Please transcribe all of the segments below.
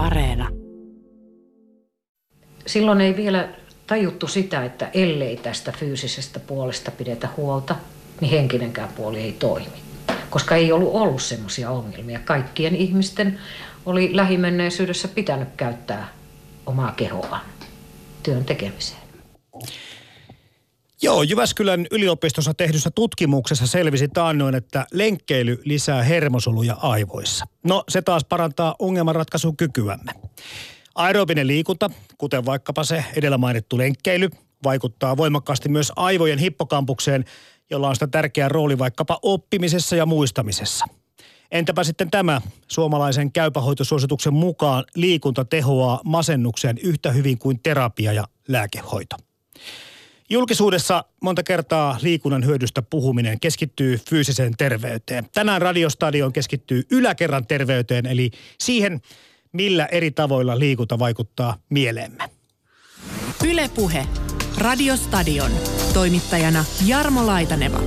Areena. Silloin ei vielä tajuttu sitä, että ellei tästä fyysisestä puolesta pidetä huolta, niin henkinenkään puoli ei toimi. Koska ei ollut ollut semmoisia ongelmia. Kaikkien ihmisten oli lähimenneisyydessä pitänyt käyttää omaa kehoaan työn tekemiseen. Joo, Jyväskylän yliopistossa tehdyssä tutkimuksessa selvisi taannoin, että lenkkeily lisää hermosoluja aivoissa. No, se taas parantaa ongelmanratkaisukykyämme. Aerobinen liikunta, kuten vaikkapa se edellä mainittu lenkkeily, vaikuttaa voimakkaasti myös aivojen hippokampukseen, jolla on sitä tärkeä rooli vaikkapa oppimisessa ja muistamisessa. Entäpä sitten tämä suomalaisen käypähoitosuosituksen mukaan liikunta tehoaa masennukseen yhtä hyvin kuin terapia ja lääkehoito. Julkisuudessa monta kertaa liikunnan hyödystä puhuminen keskittyy fyysiseen terveyteen. Tänään Radiostadion keskittyy yläkerran terveyteen, eli siihen, millä eri tavoilla liikunta vaikuttaa mieleemme. Ylepuhe. Radiostadion. Toimittajana Jarmo Laitaneva.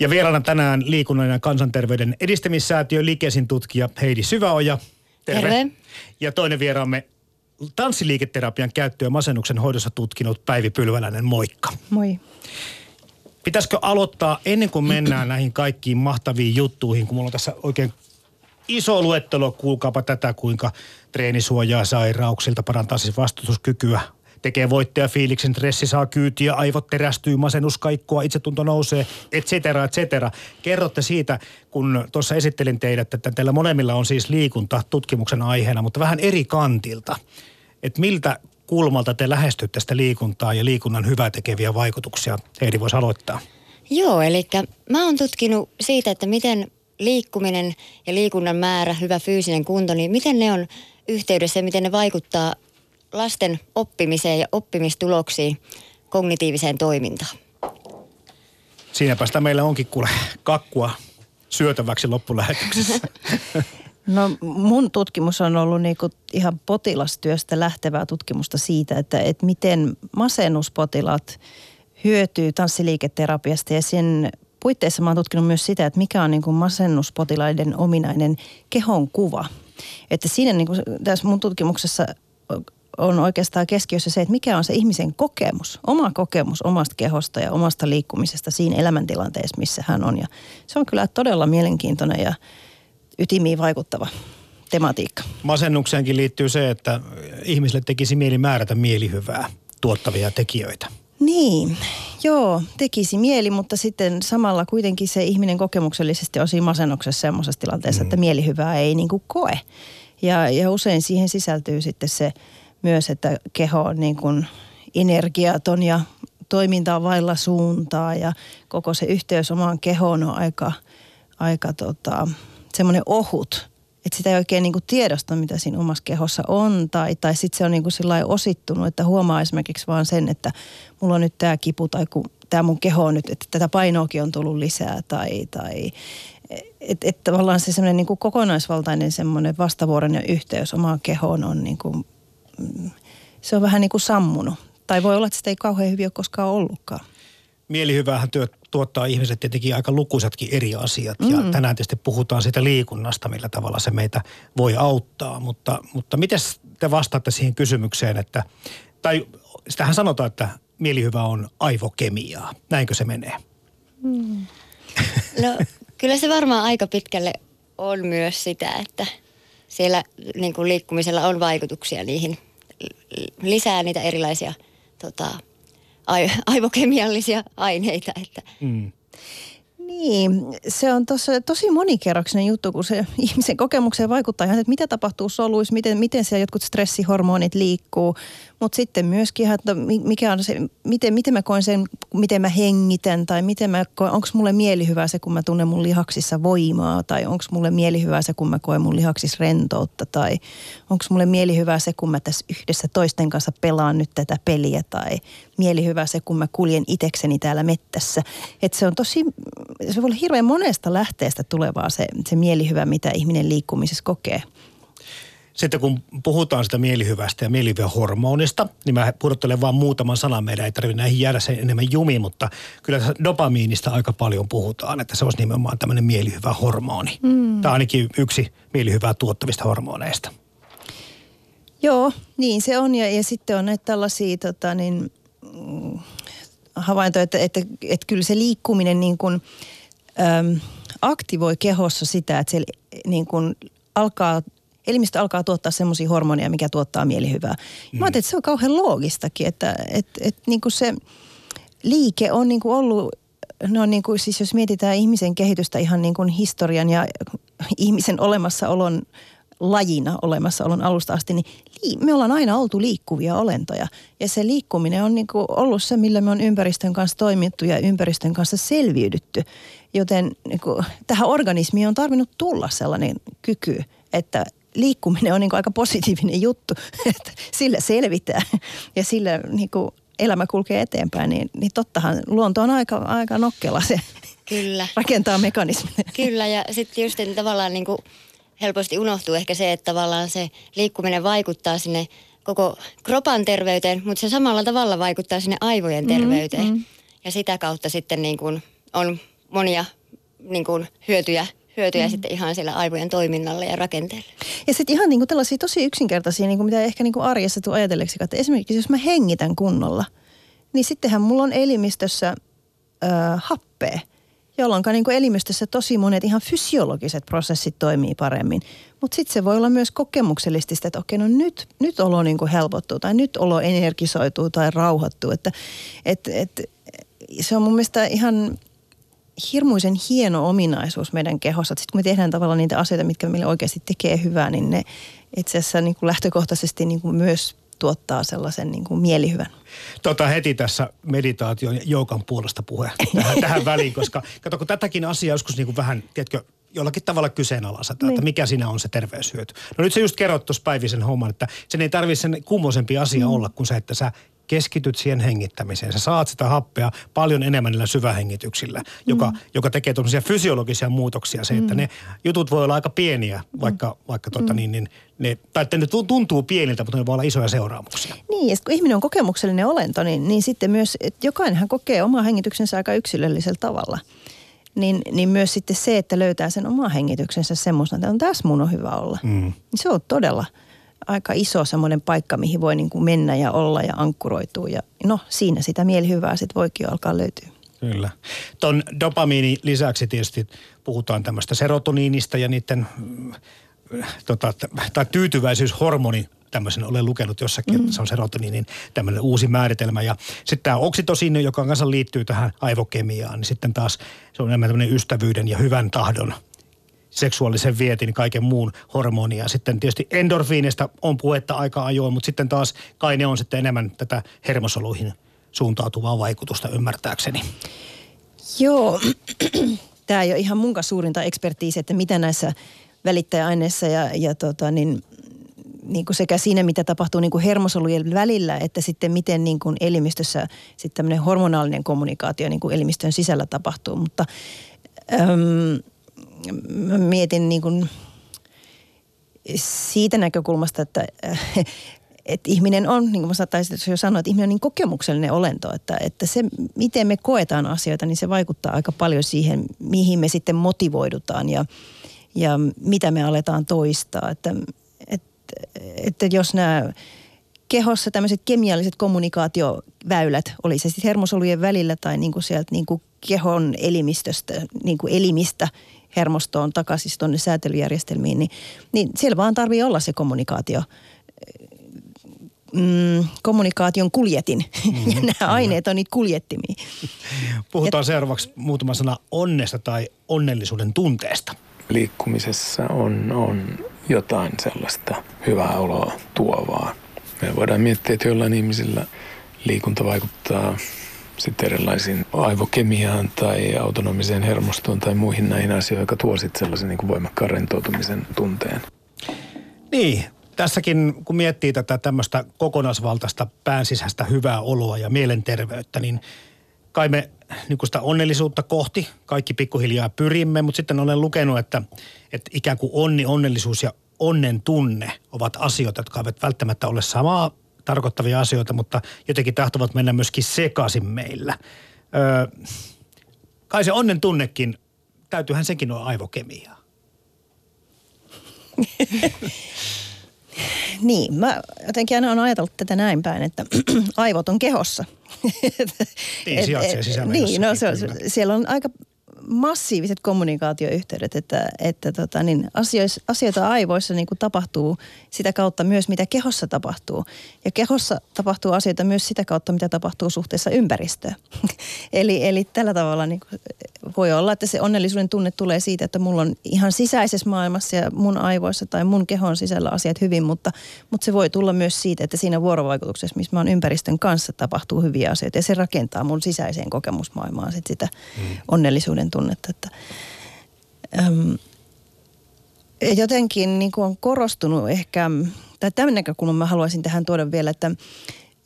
Ja vieraana tänään liikunnan ja kansanterveyden edistämissäätiön Likesin tutkija Heidi Syväoja. Terve. Terve. Ja toinen vieraamme tanssiliiketerapian käyttöä masennuksen hoidossa tutkinut Päivi Pylväläinen, moikka. Moi. Pitäisikö aloittaa ennen kuin mennään näihin kaikkiin mahtaviin juttuihin, kun mulla on tässä oikein iso luettelo, kuulkaapa tätä, kuinka treenisuojaa sairauksilta, parantaa siis vastustuskykyä, tekee voittajafiiliksen, stressi saa kyytiä, aivot terästyy, masennus kaikkoa, itsetunto nousee, et cetera, et cetera. Kerrotte siitä, kun tuossa esittelin teidät, että teillä molemmilla on siis liikunta tutkimuksen aiheena, mutta vähän eri kantilta. Että miltä kulmalta te lähestytte sitä liikuntaa ja liikunnan hyvää tekeviä vaikutuksia? Heidi voisi aloittaa. Joo, eli mä oon tutkinut siitä, että miten liikkuminen ja liikunnan määrä, hyvä fyysinen kunto, niin miten ne on yhteydessä ja miten ne vaikuttaa lasten oppimiseen ja oppimistuloksiin, kognitiiviseen toimintaan. Siinäpä sitä meillä onkin kuule kakkua syötäväksi loppulähetyksessä. No mun tutkimus on ollut niinku ihan potilastyöstä lähtevää tutkimusta siitä, että, että miten masennuspotilaat hyötyy tanssiliiketerapiasta ja sen puitteissa mä oon tutkinut myös sitä, että mikä on niinku masennuspotilaiden ominainen kehon kuva. Että siinä niinku, tässä mun tutkimuksessa on oikeastaan keskiössä se, että mikä on se ihmisen kokemus, oma kokemus omasta kehosta ja omasta liikkumisesta siinä elämäntilanteessa, missä hän on. Ja se on kyllä todella mielenkiintoinen ja ytimiin vaikuttava tematiikka. Masennukseenkin liittyy se, että ihmisille tekisi mieli määrätä mielihyvää tuottavia tekijöitä. Niin, joo, tekisi mieli, mutta sitten samalla kuitenkin se ihminen kokemuksellisesti on siinä masennuksessa semmoisessa tilanteessa, mm. että mielihyvää ei niin kuin koe. Ja, ja usein siihen sisältyy sitten se myös, että keho on niin kuin energiaton ja toimintaa vailla suuntaa ja koko se yhteys omaan kehoon on aika, aika tota, semmoinen ohut. Että sitä ei oikein niin kuin tiedosta, mitä siinä omassa kehossa on. Tai, tai sitten se on niin kuin osittunut, että huomaa esimerkiksi vaan sen, että mulla on nyt tämä kipu tai kun tämä mun keho on nyt, että tätä painoakin on tullut lisää. Tai, tai että et tavallaan se semmoinen niin kokonaisvaltainen semmoinen vastavuoroinen yhteys omaan kehoon on niin kuin se on vähän niin kuin sammunut. Tai voi olla, että sitä ei kauhean hyvin ole koskaan ollutkaan. Mielihyvähän työ tuottaa ihmiset tietenkin aika lukuisatkin eri asiat. Mm. Ja tänään tietysti puhutaan siitä liikunnasta, millä tavalla se meitä voi auttaa. Mutta, mutta miten te vastaatte siihen kysymykseen, että, tai sitähän sanotaan, että mielihyvä on aivokemiaa. Näinkö se menee? Mm. No kyllä se varmaan aika pitkälle on myös sitä, että siellä niin kuin liikkumisella on vaikutuksia niihin lisää niitä erilaisia tota, aivokemiallisia aineita. Että. Mm. Niin, se on tosi, tosi monikerroksinen juttu, kun se ihmisen kokemukseen vaikuttaa ihan, että mitä tapahtuu soluissa, miten, miten siellä jotkut stressihormonit liikkuu, mutta sitten myöskin, että mikä on se, miten, miten mä koen sen, miten mä hengitän tai miten mä koen, onko mulle mielihyvää se, kun mä tunnen mun lihaksissa voimaa tai onko mulle mielihyvää se, kun mä koen mun lihaksissa rentoutta tai onko mulle mielihyvää se, kun mä tässä yhdessä toisten kanssa pelaan nyt tätä peliä tai mielihyvää se, kun mä kuljen itekseni täällä mettässä. Että se on tosi, se voi olla hirveän monesta lähteestä tulevaa se, se mielihyvä, mitä ihminen liikkumisessa kokee sitten kun puhutaan sitä mielihyvästä ja mielihyvähormonista, niin mä pudottelen vaan muutaman sanan. Meidän ei tarvitse näihin jäädä sen enemmän jumiin, mutta kyllä dopamiinista aika paljon puhutaan, että se olisi nimenomaan tämmöinen mielihyvä hormoni. Mm. Tämä on ainakin yksi mielihyvää tuottavista hormoneista. Joo, niin se on. Ja, ja sitten on näitä tällaisia tota, niin, mm, havaintoja, että, että, että, että kyllä se liikkuminen niin kuin, äm, aktivoi kehossa sitä, että se niin kuin alkaa elimistö alkaa tuottaa semmoisia hormoneja, mikä tuottaa mielihyvää. Mm. Mä ajattelin, että se on kauhean loogistakin, että et, et, niin kuin se liike on niin kuin ollut, no niin kuin siis jos mietitään ihmisen kehitystä ihan niin kuin historian ja ihmisen olemassaolon lajina olemassaolon alusta asti, niin me ollaan aina oltu liikkuvia olentoja. Ja se liikkuminen on niin kuin ollut se, millä me on ympäristön kanssa toimittu ja ympäristön kanssa selviydytty. Joten niin kuin, tähän organismiin on tarvinnut tulla sellainen kyky, että liikkuminen on niin kuin aika positiivinen juttu, että sillä selvitään ja sillä niin kuin elämä kulkee eteenpäin, niin, niin tottahan luonto on aika, aika nokkela se Kyllä. rakentaa mekanismia. Kyllä ja sitten just niin tavallaan niin kuin helposti unohtuu ehkä se, että tavallaan se liikkuminen vaikuttaa sinne koko kropan terveyteen, mutta se samalla tavalla vaikuttaa sinne aivojen mm, terveyteen. Mm, mm. Ja sitä kautta sitten niin kuin on monia niin kuin hyötyjä hyötyjä mm. sitten ihan sillä aivojen toiminnalle ja rakenteelle. Ja sitten ihan niin kuin tällaisia tosi yksinkertaisia, niin kuin mitä ehkä niin kuin arjessa tuu ajatelleeksi, että esimerkiksi jos mä hengitän kunnolla, niin sittenhän mulla on elimistössä ö, happea, jolloin niin kuin elimistössä tosi monet ihan fysiologiset prosessit toimii paremmin. Mutta sitten se voi olla myös kokemuksellisesti, että okei, no nyt, nyt olo niin kuin helpottuu tai nyt olo energisoituu tai rauhoittuu. Että, et, et, se on mun mielestä ihan hirmuisen hieno ominaisuus meidän kehossa. Sitten kun me tehdään tavallaan niitä asioita, mitkä meille oikeasti tekee hyvää, niin ne itse asiassa niin kuin lähtökohtaisesti niin kuin myös tuottaa sellaisen niin kuin mielihyvän. Tota heti tässä meditaation joukan puolesta puhe tähän, tähän väliin, koska kato, kun tätäkin asiaa joskus niin kuin vähän, tiedätkö, jollakin tavalla kyseenalaiseta, niin. että mikä siinä on se terveyshyöty. No nyt se just kerrot tuossa Päivisen homman, että sen ei tarvitse sen kummoisempi asia mm. olla kuin se, että sä keskityt siihen hengittämiseen. Sä saat sitä happea paljon enemmän niillä syvähengityksillä, joka, mm. joka tekee tuollaisia fysiologisia muutoksia. Se, että mm. ne jutut voi olla aika pieniä, vaikka, mm. vaikka tota, mm. niin, niin, ne, tai että ne tuntuu pieniltä, mutta ne voi olla isoja seuraamuksia. Niin, ja kun ihminen on kokemuksellinen olento, niin, niin sitten myös, että jokainenhan kokee omaa hengityksensä aika yksilöllisellä tavalla. Niin, niin myös sitten se, että löytää sen oman hengityksensä semmoisena, että on tässä mun on hyvä olla. Mm. Niin se on todella – aika iso semmoinen paikka, mihin voi niin kuin mennä ja olla ja ankkuroitua. Ja no siinä sitä mielihyvää sitten voikin jo alkaa löytyä. Kyllä. Tuon dopamiinin lisäksi tietysti puhutaan tämmöistä serotoniinista ja niiden tota, tai tyytyväisyyshormonin tämmöisen olen lukenut jossakin, mm. että se on serotoniinin tämmöinen uusi määritelmä. Ja sitten tämä oksitosiini, joka kanssa liittyy tähän aivokemiaan, niin sitten taas se on enemmän tämmöinen ystävyyden ja hyvän tahdon seksuaalisen vietin, kaiken muun hormonia. Sitten tietysti endorfiinista on puhetta aika ajoin, mutta sitten taas kai ne on sitten enemmän tätä hermosoluihin suuntautuvaa vaikutusta ymmärtääkseni. Joo, tämä ei ole ihan munka suurinta ekspertiisiä, että mitä näissä välittäjäaineissa ja, ja tota, niin, niin kuin sekä siinä, mitä tapahtuu niin kuin hermosolujen välillä, että sitten miten niin kuin elimistössä sitten tämmöinen hormonaalinen kommunikaatio niin kuin elimistön sisällä tapahtuu. Mutta mietin niin kuin siitä näkökulmasta, että, että ihminen on, niin kuin mä saattaisin jo sanoa, että ihminen on niin kokemuksellinen olento, että, että se, miten me koetaan asioita, niin se vaikuttaa aika paljon siihen, mihin me sitten motivoidutaan ja, ja mitä me aletaan toistaa. Että, että, että jos nämä kehossa tämmöiset kemialliset kommunikaatioväylät, oli se sitten hermosolujen välillä tai niin kuin sieltä niin kuin kehon elimistöstä, niin kuin elimistä hermostoon takaisin tuonne säätelyjärjestelmiin, niin, niin siellä vaan tarvii olla se kommunikaatio mm, kommunikaation kuljetin. Mm-hmm, ja nämä aineet on niitä kuljettimia. Puhutaan ja, seuraavaksi muutama sana onnesta tai onnellisuuden tunteesta. Liikkumisessa on, on jotain sellaista hyvää oloa tuovaa. Me voidaan miettiä, että jollain ihmisillä liikunta vaikuttaa sitten erilaisiin aivokemiaan tai autonomiseen hermostoon tai muihin näihin asioihin, jotka tuo sitten sellaisen niin kuin voimakkaan rentoutumisen tunteen. Niin, tässäkin kun miettii tätä tämmöistä kokonaisvaltaista päänsisäistä hyvää oloa ja mielenterveyttä, niin kai me niin sitä onnellisuutta kohti kaikki pikkuhiljaa pyrimme, mutta sitten olen lukenut, että, että ikään kuin onni, onnellisuus ja onnen tunne ovat asioita, jotka eivät välttämättä ole samaa tarkoittavia asioita, mutta jotenkin tahtovat mennä myöskin sekaisin meillä. Öö, kai se onnen tunnekin, täytyyhän sekin olla aivokemiaa. Niin, mä jotenkin aina olen ajatellut tätä näin päin, että aivot on kehossa. Niin, sijaitsee sisällä Niin, no se on, siellä on aika massiiviset kommunikaatioyhteydet, että, että tota, niin asiois, asioita aivoissa niin kuin tapahtuu sitä kautta myös, mitä kehossa tapahtuu. Ja kehossa tapahtuu asioita myös sitä kautta, mitä tapahtuu suhteessa ympäristöön. eli, eli tällä tavalla niin kuin, voi olla, että se onnellisuuden tunne tulee siitä, että mulla on ihan sisäisessä maailmassa ja mun aivoissa tai mun kehon sisällä asiat hyvin, mutta, mutta se voi tulla myös siitä, että siinä vuorovaikutuksessa, missä mä oon ympäristön kanssa, tapahtuu hyviä asioita ja se rakentaa mun sisäiseen kokemusmaailmaan sit sitä mm. onnellisuuden tunnetta. Että, äm, jotenkin niin kuin on korostunut ehkä, tai tämmöinen näkökulma mä haluaisin tähän tuoda vielä, että,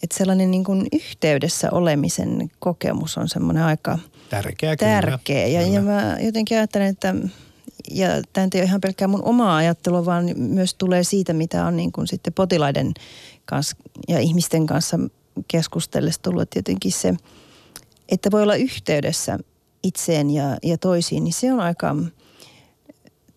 että sellainen niin kuin yhteydessä olemisen kokemus on semmoinen aika Tärkeä kyllä. tärkeä. Ja, ja mä jotenkin ajattelen, että ja tämä ei ole ihan pelkkää mun omaa ajattelua, vaan myös tulee siitä, mitä on niin kuin sitten potilaiden kanssa ja ihmisten kanssa keskustellessa tullut. Että jotenkin se, että voi olla yhteydessä itseen ja, ja toisiin, niin se on aika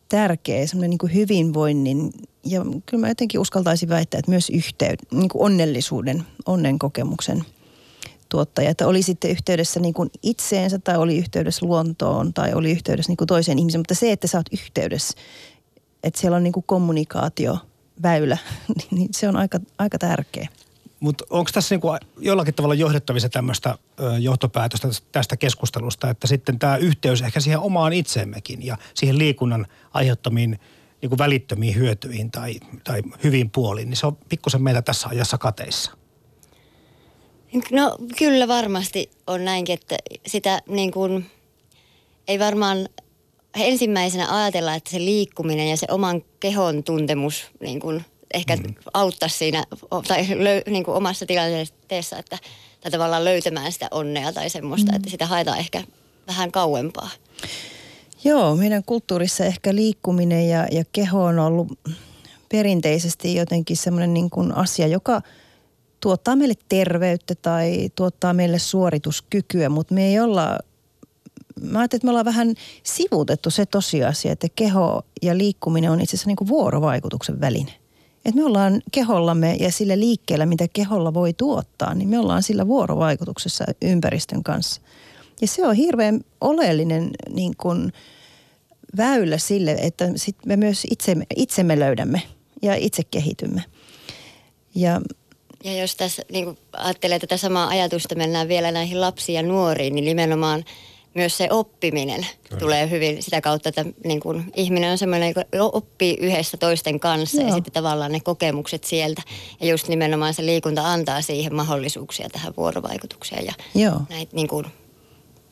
tärkeä semmoinen niin kuin hyvinvoinnin ja kyllä mä jotenkin uskaltaisin väittää, että myös yhteyd, niin kuin onnellisuuden, onnen kokemuksen tuottaja. Että oli sitten yhteydessä niin kuin itseensä tai oli yhteydessä luontoon tai oli yhteydessä niin kuin toiseen ihmiseen. Mutta se, että sä oot yhteydessä, että siellä on niin kuin kommunikaatioväylä, niin se on aika, aika tärkeä. Mutta onko tässä niinku jollakin tavalla johdettavissa tämmöistä johtopäätöstä tästä keskustelusta, että sitten tämä yhteys ehkä siihen omaan itseemmekin ja siihen liikunnan aiheuttamiin niinku välittömiin hyötyihin tai, tai hyviin puoliin, niin se on pikkusen meitä tässä ajassa kateissa. No kyllä varmasti on näinkin, että sitä niin kuin, ei varmaan ensimmäisenä ajatella, että se liikkuminen ja se oman kehon tuntemus niin kuin ehkä mm. auttaisi siinä tai löy, niin kuin omassa tilanteessa, että tai tavallaan löytämään sitä onnea tai semmoista, mm. että sitä haetaan ehkä vähän kauempaa. Joo, meidän kulttuurissa ehkä liikkuminen ja, ja keho on ollut perinteisesti jotenkin semmoinen niin kuin asia, joka tuottaa meille terveyttä tai tuottaa meille suorituskykyä, mutta me ei olla, mä ajattelin, että me ollaan vähän sivuutettu se tosiasia, että keho ja liikkuminen on itse asiassa niin kuin vuorovaikutuksen väline. Että me ollaan kehollamme ja sillä liikkeellä, mitä keholla voi tuottaa, niin me ollaan sillä vuorovaikutuksessa ympäristön kanssa. Ja se on hirveän oleellinen niin kuin väylä sille, että sit me myös itsemme, itsemme löydämme ja itse kehitymme. Ja ja jos tässä niin ajattelee tätä samaa ajatusta, mennään vielä näihin lapsiin ja nuoriin, niin nimenomaan myös se oppiminen Kyllä. tulee hyvin sitä kautta, että niin kuin ihminen on semmoinen, joka oppii yhdessä toisten kanssa Joo. ja sitten tavallaan ne kokemukset sieltä. Ja just nimenomaan se liikunta antaa siihen mahdollisuuksia tähän vuorovaikutukseen ja Joo. näitä niin kuin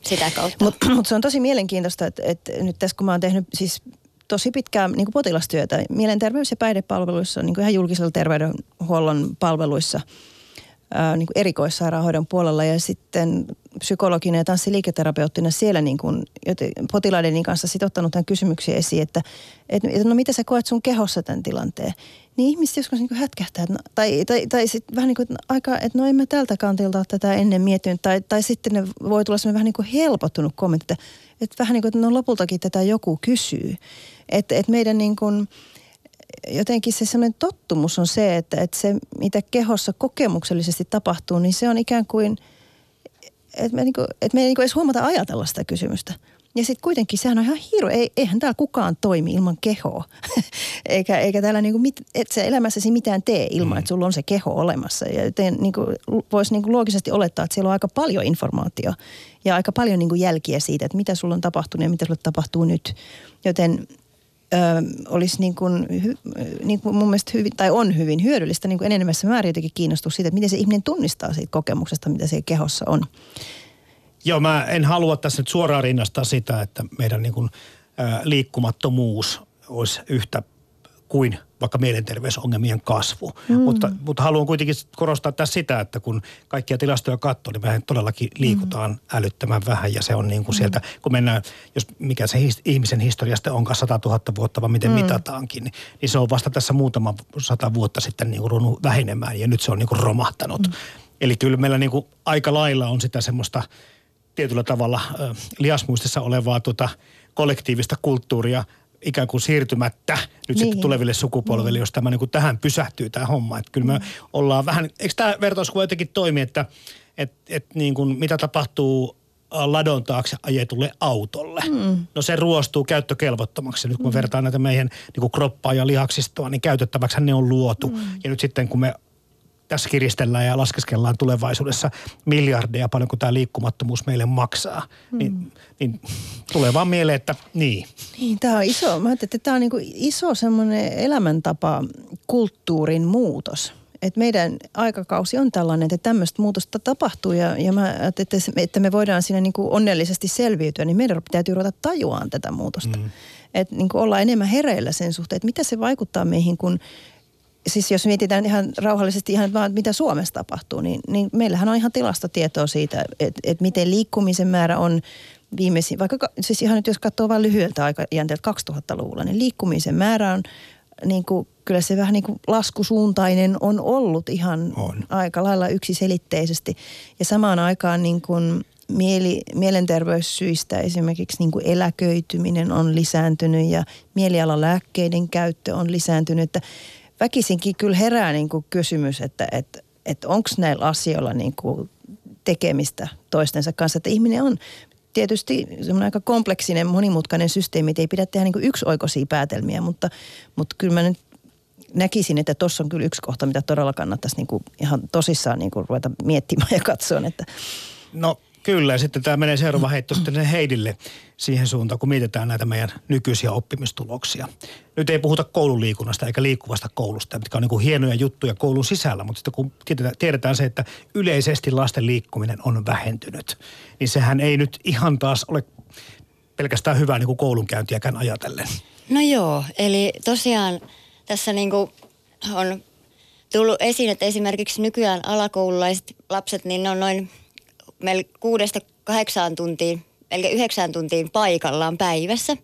sitä kautta. Mutta mut se on tosi mielenkiintoista, että, että nyt tässä kun mä oon tehnyt siis tosi pitkää niin kuin potilastyötä mielenterveys- ja päihdepalveluissa, niin kuin ihan julkisella terveydenhuollon palveluissa, ää, niin kuin erikoissairaanhoidon puolella ja sitten psykologina ja tanssiliiketerapeuttina siellä niin kuin, potilaiden kanssa sit ottanut tämän kysymyksiä esiin, että, että no mitä sä koet sun kehossa tämän tilanteen. Niin ihmiset joskus niin kuin hätkähtää, että, no, tai, tai, tai sitten vähän niin kuin, että, aika, että no en mä tältä kantilta ole tätä ennen miettinyt, tai, tai sitten ne voi tulla semmoinen vähän niin kuin helpottunut kommentti, että, että vähän niin kuin, että no lopultakin tätä joku kysyy. Että, että meidän niin kuin, jotenkin se semmoinen tottumus on se, että, että se mitä kehossa kokemuksellisesti tapahtuu, niin se on ikään kuin, että me, niin kuin, että me ei niin kuin edes huomata ajatella sitä kysymystä. Ja sitten kuitenkin sehän on ihan hirveä, ei, eihän täällä kukaan toimi ilman kehoa. eikä, eikä täällä niinku mit, et sä elämässäsi mitään tee ilman, mm. että sulla on se keho olemassa. Ja joten niinku, voisi niinku loogisesti olettaa, että siellä on aika paljon informaatio ja aika paljon niinku jälkiä siitä, että mitä sulla on tapahtunut ja mitä sulle tapahtuu nyt. Joten ö, olisi niin kuin, hy, niin kuin mun mielestä hyvin, tai on hyvin hyödyllistä niin kuin enemmässä määrin jotenkin kiinnostua siitä, että miten se ihminen tunnistaa siitä kokemuksesta, mitä siellä kehossa on. Joo, mä en halua tässä nyt suoraan rinnastaa sitä, että meidän niin kuin, ä, liikkumattomuus olisi yhtä kuin vaikka mielenterveysongelmien kasvu. Mm. Mutta, mutta haluan kuitenkin korostaa tässä sitä, että kun kaikkia tilastoja katsoo, niin mehän todellakin liikutaan mm. älyttömän vähän ja se on niin kuin mm. sieltä, kun mennään, jos mikä se his, ihmisen historiasta onkaan 100 000 vuotta, vaan miten mm. mitataankin, niin, niin se on vasta tässä muutama sata vuotta sitten niin kuin ruvennut vähenemään ja nyt se on niin kuin romahtanut. Mm. Eli kyllä meillä niin kuin aika lailla on sitä semmoista tietyllä tavalla äh, liasmuistissa olevaa tuota kollektiivista kulttuuria ikään kuin siirtymättä nyt niin. sitten tuleville sukupolville, niin. jos tämä niin kuin tähän pysähtyy tämä homma. Että kyllä me mm. ollaan vähän, eikö tämä vertauskuva jotenkin toimi, että et, et niin kuin mitä tapahtuu ladon taakse ajetulle autolle. Mm. No se ruostuu käyttökelvottomaksi. Nyt kun me mm. vertaan näitä meidän niin kuin kroppaa ja lihaksistoa, niin käytettäväksi ne on luotu. Mm. Ja nyt sitten kun me tässä kiristellään ja laskeskellaan tulevaisuudessa miljardeja, paljon kuin tämä liikkumattomuus meille maksaa, mm. niin, niin tulee vaan mieleen, että niin. Niin, tämä on iso, mä että tämä on niin iso semmoinen elämäntapa kulttuurin muutos. Et meidän aikakausi on tällainen, että tämmöistä muutosta tapahtuu ja, ja mä että, että me voidaan siinä niin kuin onnellisesti selviytyä, niin meidän täytyy ruveta tajuaan tätä muutosta. Mm. Että niin olla enemmän hereillä sen suhteen, että mitä se vaikuttaa meihin, kun siis jos mietitään ihan rauhallisesti ihan vaan, mitä Suomessa tapahtuu, niin, niin meillähän on ihan tilastotietoa siitä, että, että miten liikkumisen määrä on viimeisin, vaikka siis ihan nyt jos katsoo vain lyhyeltä aikajänteeltä 2000-luvulla, niin liikkumisen määrä on niin kuin, kyllä se vähän niin kuin laskusuuntainen on ollut ihan on. aika lailla yksiselitteisesti. Ja samaan aikaan niin kuin mieli, mielenterveyssyistä esimerkiksi niin kuin eläköityminen on lisääntynyt ja mielialalääkkeiden käyttö on lisääntynyt. Että väkisinkin kyllä herää niin kuin kysymys, että, että, että onko näillä asioilla niin kuin tekemistä toistensa kanssa. Että ihminen on tietysti semmoinen aika kompleksinen, monimutkainen systeemi, että ei pidä tehdä niin yksioikoisia päätelmiä, mutta, mutta kyllä mä nyt näkisin, että tuossa on kyllä yksi kohta, mitä todella kannattaisi niin kuin ihan tosissaan niin kuin ruveta miettimään ja katsoa. Että... No Kyllä, ja sitten tämä menee seuraava heitto sitten Heidille siihen suuntaan, kun mietitään näitä meidän nykyisiä oppimistuloksia. Nyt ei puhuta koululiikunnasta eikä liikkuvasta koulusta, mitkä on niin kuin hienoja juttuja koulun sisällä, mutta sitten kun tiedetään se, että yleisesti lasten liikkuminen on vähentynyt, niin sehän ei nyt ihan taas ole pelkästään hyvää niin kuin koulunkäyntiäkään ajatellen. No joo, eli tosiaan tässä niin kuin on tullut esiin, että esimerkiksi nykyään alakoululaiset lapset, niin ne on noin meillä kuudesta kahdeksaan tuntiin, eli yhdeksään tuntiin paikallaan päivässä.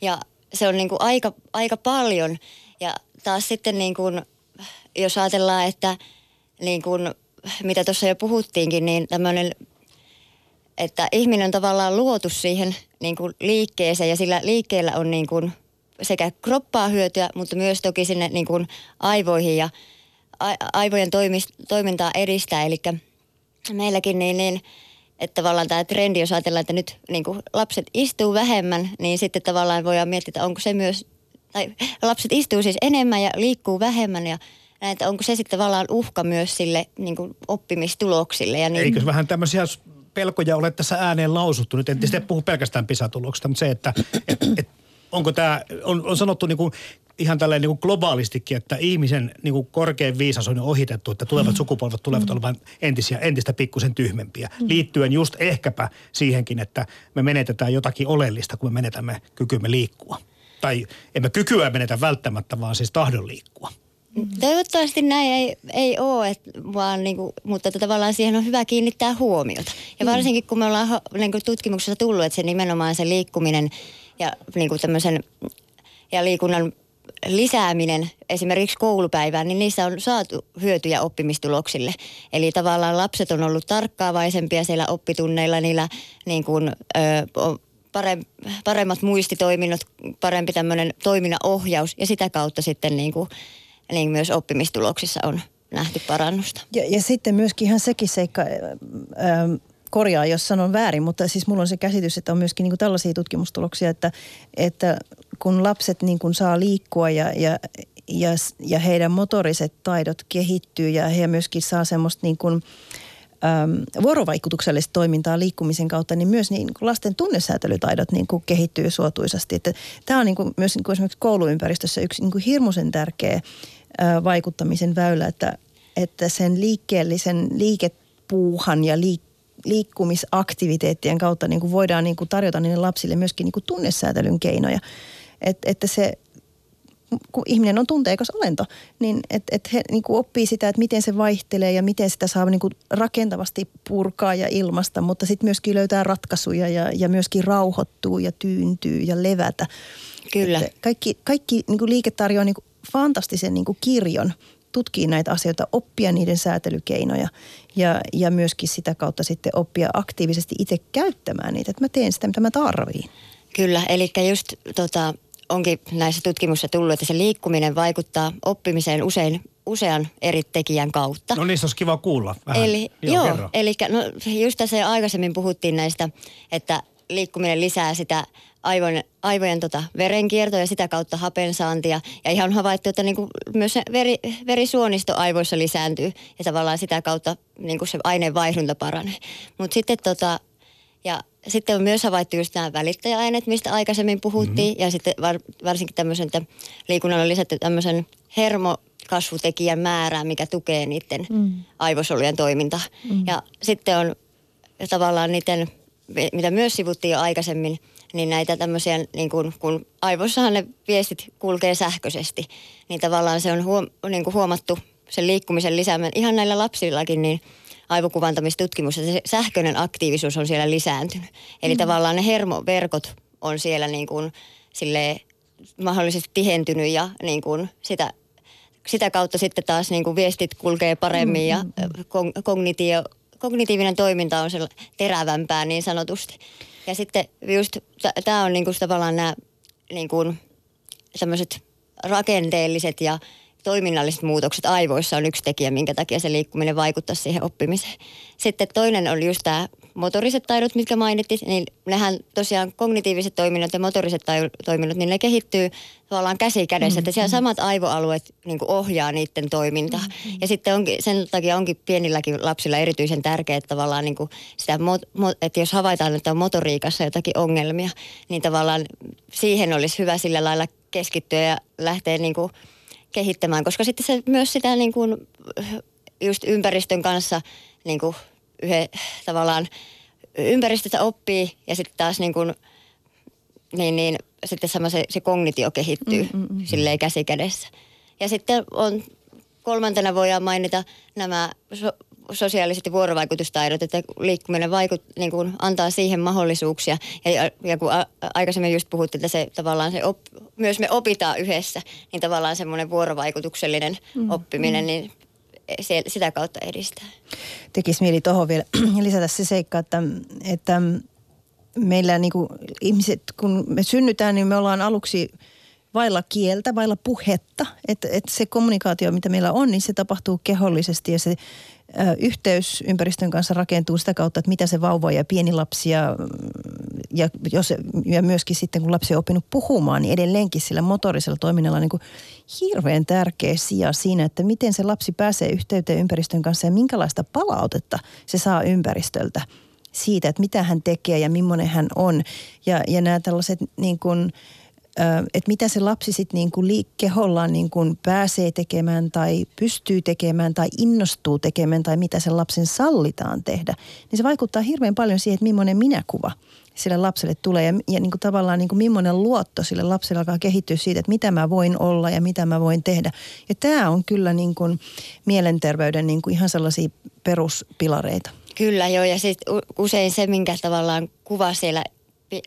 Ja se on niin kuin aika, aika paljon. Ja taas sitten niin kuin, jos ajatellaan, että niin kuin, mitä tuossa jo puhuttiinkin, niin tämmöinen, että ihminen on tavallaan luotu siihen niin kuin liikkeeseen ja sillä liikkeellä on niin kuin sekä kroppaa hyötyä, mutta myös toki sinne niin kuin aivoihin ja aivojen toimintaa edistää. Eli meilläkin niin, niin että tavallaan tämä trendi, jos ajatellaan, että nyt niin kuin lapset istuu vähemmän, niin sitten tavallaan voidaan miettiä, että onko se myös, tai lapset istuu siis enemmän ja liikkuu vähemmän ja näin, että onko se sitten tavallaan uhka myös sille niin kuin oppimistuloksille. Ja niin... Eikö vähän tämmöisiä pelkoja ole tässä ääneen lausuttu? Nyt en tietysti puhu pelkästään pisatuloksista, mutta se, että et, et, onko tämä, on, on sanottu niin kuin ihan tälleen niin kuin globaalistikin, että ihmisen niin kuin korkein viisas on ohitettu, että tulevat mm. sukupolvet tulevat mm. olemaan entisiä, entistä pikkusen tyhmempiä. Mm. Liittyen just ehkäpä siihenkin, että me menetetään jotakin oleellista, kun me menetämme kykymme liikkua. Tai emme kykyä menetä välttämättä, vaan siis tahdon liikkua. Toivottavasti näin ei, ei ole, et, vaan niinku, mutta että tavallaan siihen on hyvä kiinnittää huomiota. Ja mm. varsinkin kun me ollaan niinku tutkimuksessa tullut, että se nimenomaan se liikkuminen ja niinku ja liikunnan lisääminen esimerkiksi koulupäivään, niin niissä on saatu hyötyjä oppimistuloksille. Eli tavallaan lapset on ollut tarkkaavaisempia siellä oppitunneilla, niillä niin kuin, ö, paremmat muistitoiminnot, parempi tämmöinen toiminnan ohjaus ja sitä kautta sitten niin kuin, niin myös oppimistuloksissa on nähty parannusta. Ja, ja sitten myöskin ihan sekin seikka, ö, korjaa, jos sanon väärin, mutta siis mulla on se käsitys, että on myöskin niin kuin tällaisia tutkimustuloksia, että, että kun lapset niin kuin saa liikkua ja, ja, ja, ja heidän motoriset taidot kehittyy ja he myöskin saa semmoista niin kuin, äm, vuorovaikutuksellista toimintaa liikkumisen kautta, niin myös niin kuin lasten tunnesäätelytaidot niin kuin kehittyy suotuisasti. Että tämä on niin kuin myös niin kuin esimerkiksi kouluympäristössä yksi niin kuin hirmuisen tärkeä ää, vaikuttamisen väylä, että, että sen liikkeellisen liikepuuhan ja liik- liikkumisaktiviteettien kautta niin kuin voidaan niin kuin tarjota niille lapsille myöskin niin kuin tunnesäätelyn keinoja. Et, että se kun ihminen on tunteikas olento, niin että et he niin kuin oppii sitä, että miten se vaihtelee ja miten sitä saa niin kuin rakentavasti purkaa ja ilmasta, mutta sitten myöskin löytää ratkaisuja ja, ja myöskin rauhoittuu ja tyyntyy ja levätä. Kyllä. Että kaikki kaikki niin kuin liike tarjoaa niin kuin fantastisen niin kuin kirjon tutkia näitä asioita, oppia niiden säätelykeinoja ja, ja myöskin sitä kautta sitten oppia aktiivisesti itse käyttämään niitä, että mä teen sitä, mitä mä tarviin. Kyllä, eli just tota, onkin näissä tutkimuksissa tullut, että se liikkuminen vaikuttaa oppimiseen usein usean eri tekijän kautta. No niistä olisi kiva kuulla vähän. Eli, joo, joo eli no, just tässä aikaisemmin puhuttiin näistä, että liikkuminen lisää sitä aivojen, aivojen tota verenkiertoa ja sitä kautta hapensaantia. Ja ihan on havaittu, että niinku myös se veri, verisuonisto aivoissa lisääntyy ja tavallaan sitä kautta niinku se aineenvaihdunta paranee. Mutta sitten tota, ja sitten on myös havaittu just nämä välittäjäaineet, mistä aikaisemmin puhuttiin. Mm-hmm. Ja sitten var, varsinkin tämmöisen, että liikunnalla on lisätty tämmöisen hermokasvutekijän määrää, mikä tukee niiden mm. aivosolujen toimintaa. Mm. Ja sitten on tavallaan niiden, mitä myös sivuttiin jo aikaisemmin, niin näitä tämmöisiä, niin kun, kun aivossahan ne viestit kulkee sähköisesti, niin tavallaan se on huom, niin kuin huomattu sen liikkumisen lisäämään ihan näillä lapsillakin, niin – aivokuvantamistutkimus, että se sähköinen aktiivisuus on siellä lisääntynyt. Eli mm. tavallaan ne hermoverkot on siellä niin kuin sille mahdollisesti tihentynyt ja niin kuin sitä, sitä kautta sitten taas niin kuin viestit kulkee paremmin mm, ja kognitio, kognitiivinen toiminta on terävämpää niin sanotusti. Ja sitten just tämä on niin kuin tavallaan nämä niin kuin rakenteelliset ja toiminnalliset muutokset aivoissa on yksi tekijä, minkä takia se liikkuminen vaikuttaa siihen oppimiseen. Sitten toinen oli just tämä motoriset taidot, mitkä mainittiin, niin nehän tosiaan kognitiiviset toiminnot ja motoriset toiminnot, niin ne kehittyy tavallaan käsi kädessä, että siellä mm. samat aivoalueet niin ohjaa niiden toimintaa. Mm, mm. Ja sitten onkin, sen takia onkin pienilläkin lapsilla erityisen tärkeää että tavallaan niin kuin sitä, että jos havaitaan, että on motoriikassa jotakin ongelmia, niin tavallaan siihen olisi hyvä sillä lailla keskittyä ja lähteä niin kuin kehittämään, koska sitten se myös sitä niin kuin just ympäristön kanssa niin kuin yhden, tavallaan ympäristöstä oppii ja sitten taas niin kuin, niin, niin, sitten sama se, se kognitio kehittyy mm, mm, mm. silleen käsi kädessä. Ja sitten on kolmantena voidaan mainita nämä so, sosiaaliset vuorovaikutustaidot, että liikkuminen vaikut, niin kuin antaa siihen mahdollisuuksia. Ja, ja kun a, aikaisemmin just puhuttiin, että se tavallaan se op, myös me opitaan yhdessä, niin tavallaan semmoinen vuorovaikutuksellinen mm, oppiminen, mm. niin se, sitä kautta edistää. Tekisi mieli tuohon vielä lisätä se seikka, että, että meillä niin kuin ihmiset, kun me synnytään, niin me ollaan aluksi vailla kieltä, vailla puhetta. Että et se kommunikaatio, mitä meillä on, niin se tapahtuu kehollisesti ja se yhteys ympäristön kanssa rakentuu sitä kautta, että mitä se vauva ja pieni lapsi ja, ja, jos, ja myöskin sitten kun lapsi on oppinut puhumaan, niin edelleenkin sillä motorisella toiminnalla on niin kuin hirveän tärkeä sija siinä, että miten se lapsi pääsee yhteyteen ympäristön kanssa ja minkälaista palautetta se saa ympäristöltä siitä, että mitä hän tekee ja millainen hän on. Ja, ja nämä tällaiset niin kuin, että mitä se lapsi sitten niin kuin kehollaan niin kuin pääsee tekemään tai pystyy tekemään tai innostuu tekemään tai mitä sen lapsen sallitaan tehdä, niin se vaikuttaa hirveän paljon siihen, että millainen minäkuva sille lapselle tulee ja, ja niin kuin tavallaan niin kuin millainen luotto sille lapselle alkaa kehittyä siitä, että mitä mä voin olla ja mitä mä voin tehdä. Ja tämä on kyllä niin kuin mielenterveyden niin kuin ihan sellaisia peruspilareita. Kyllä joo ja sitten usein se, minkä tavallaan kuva siellä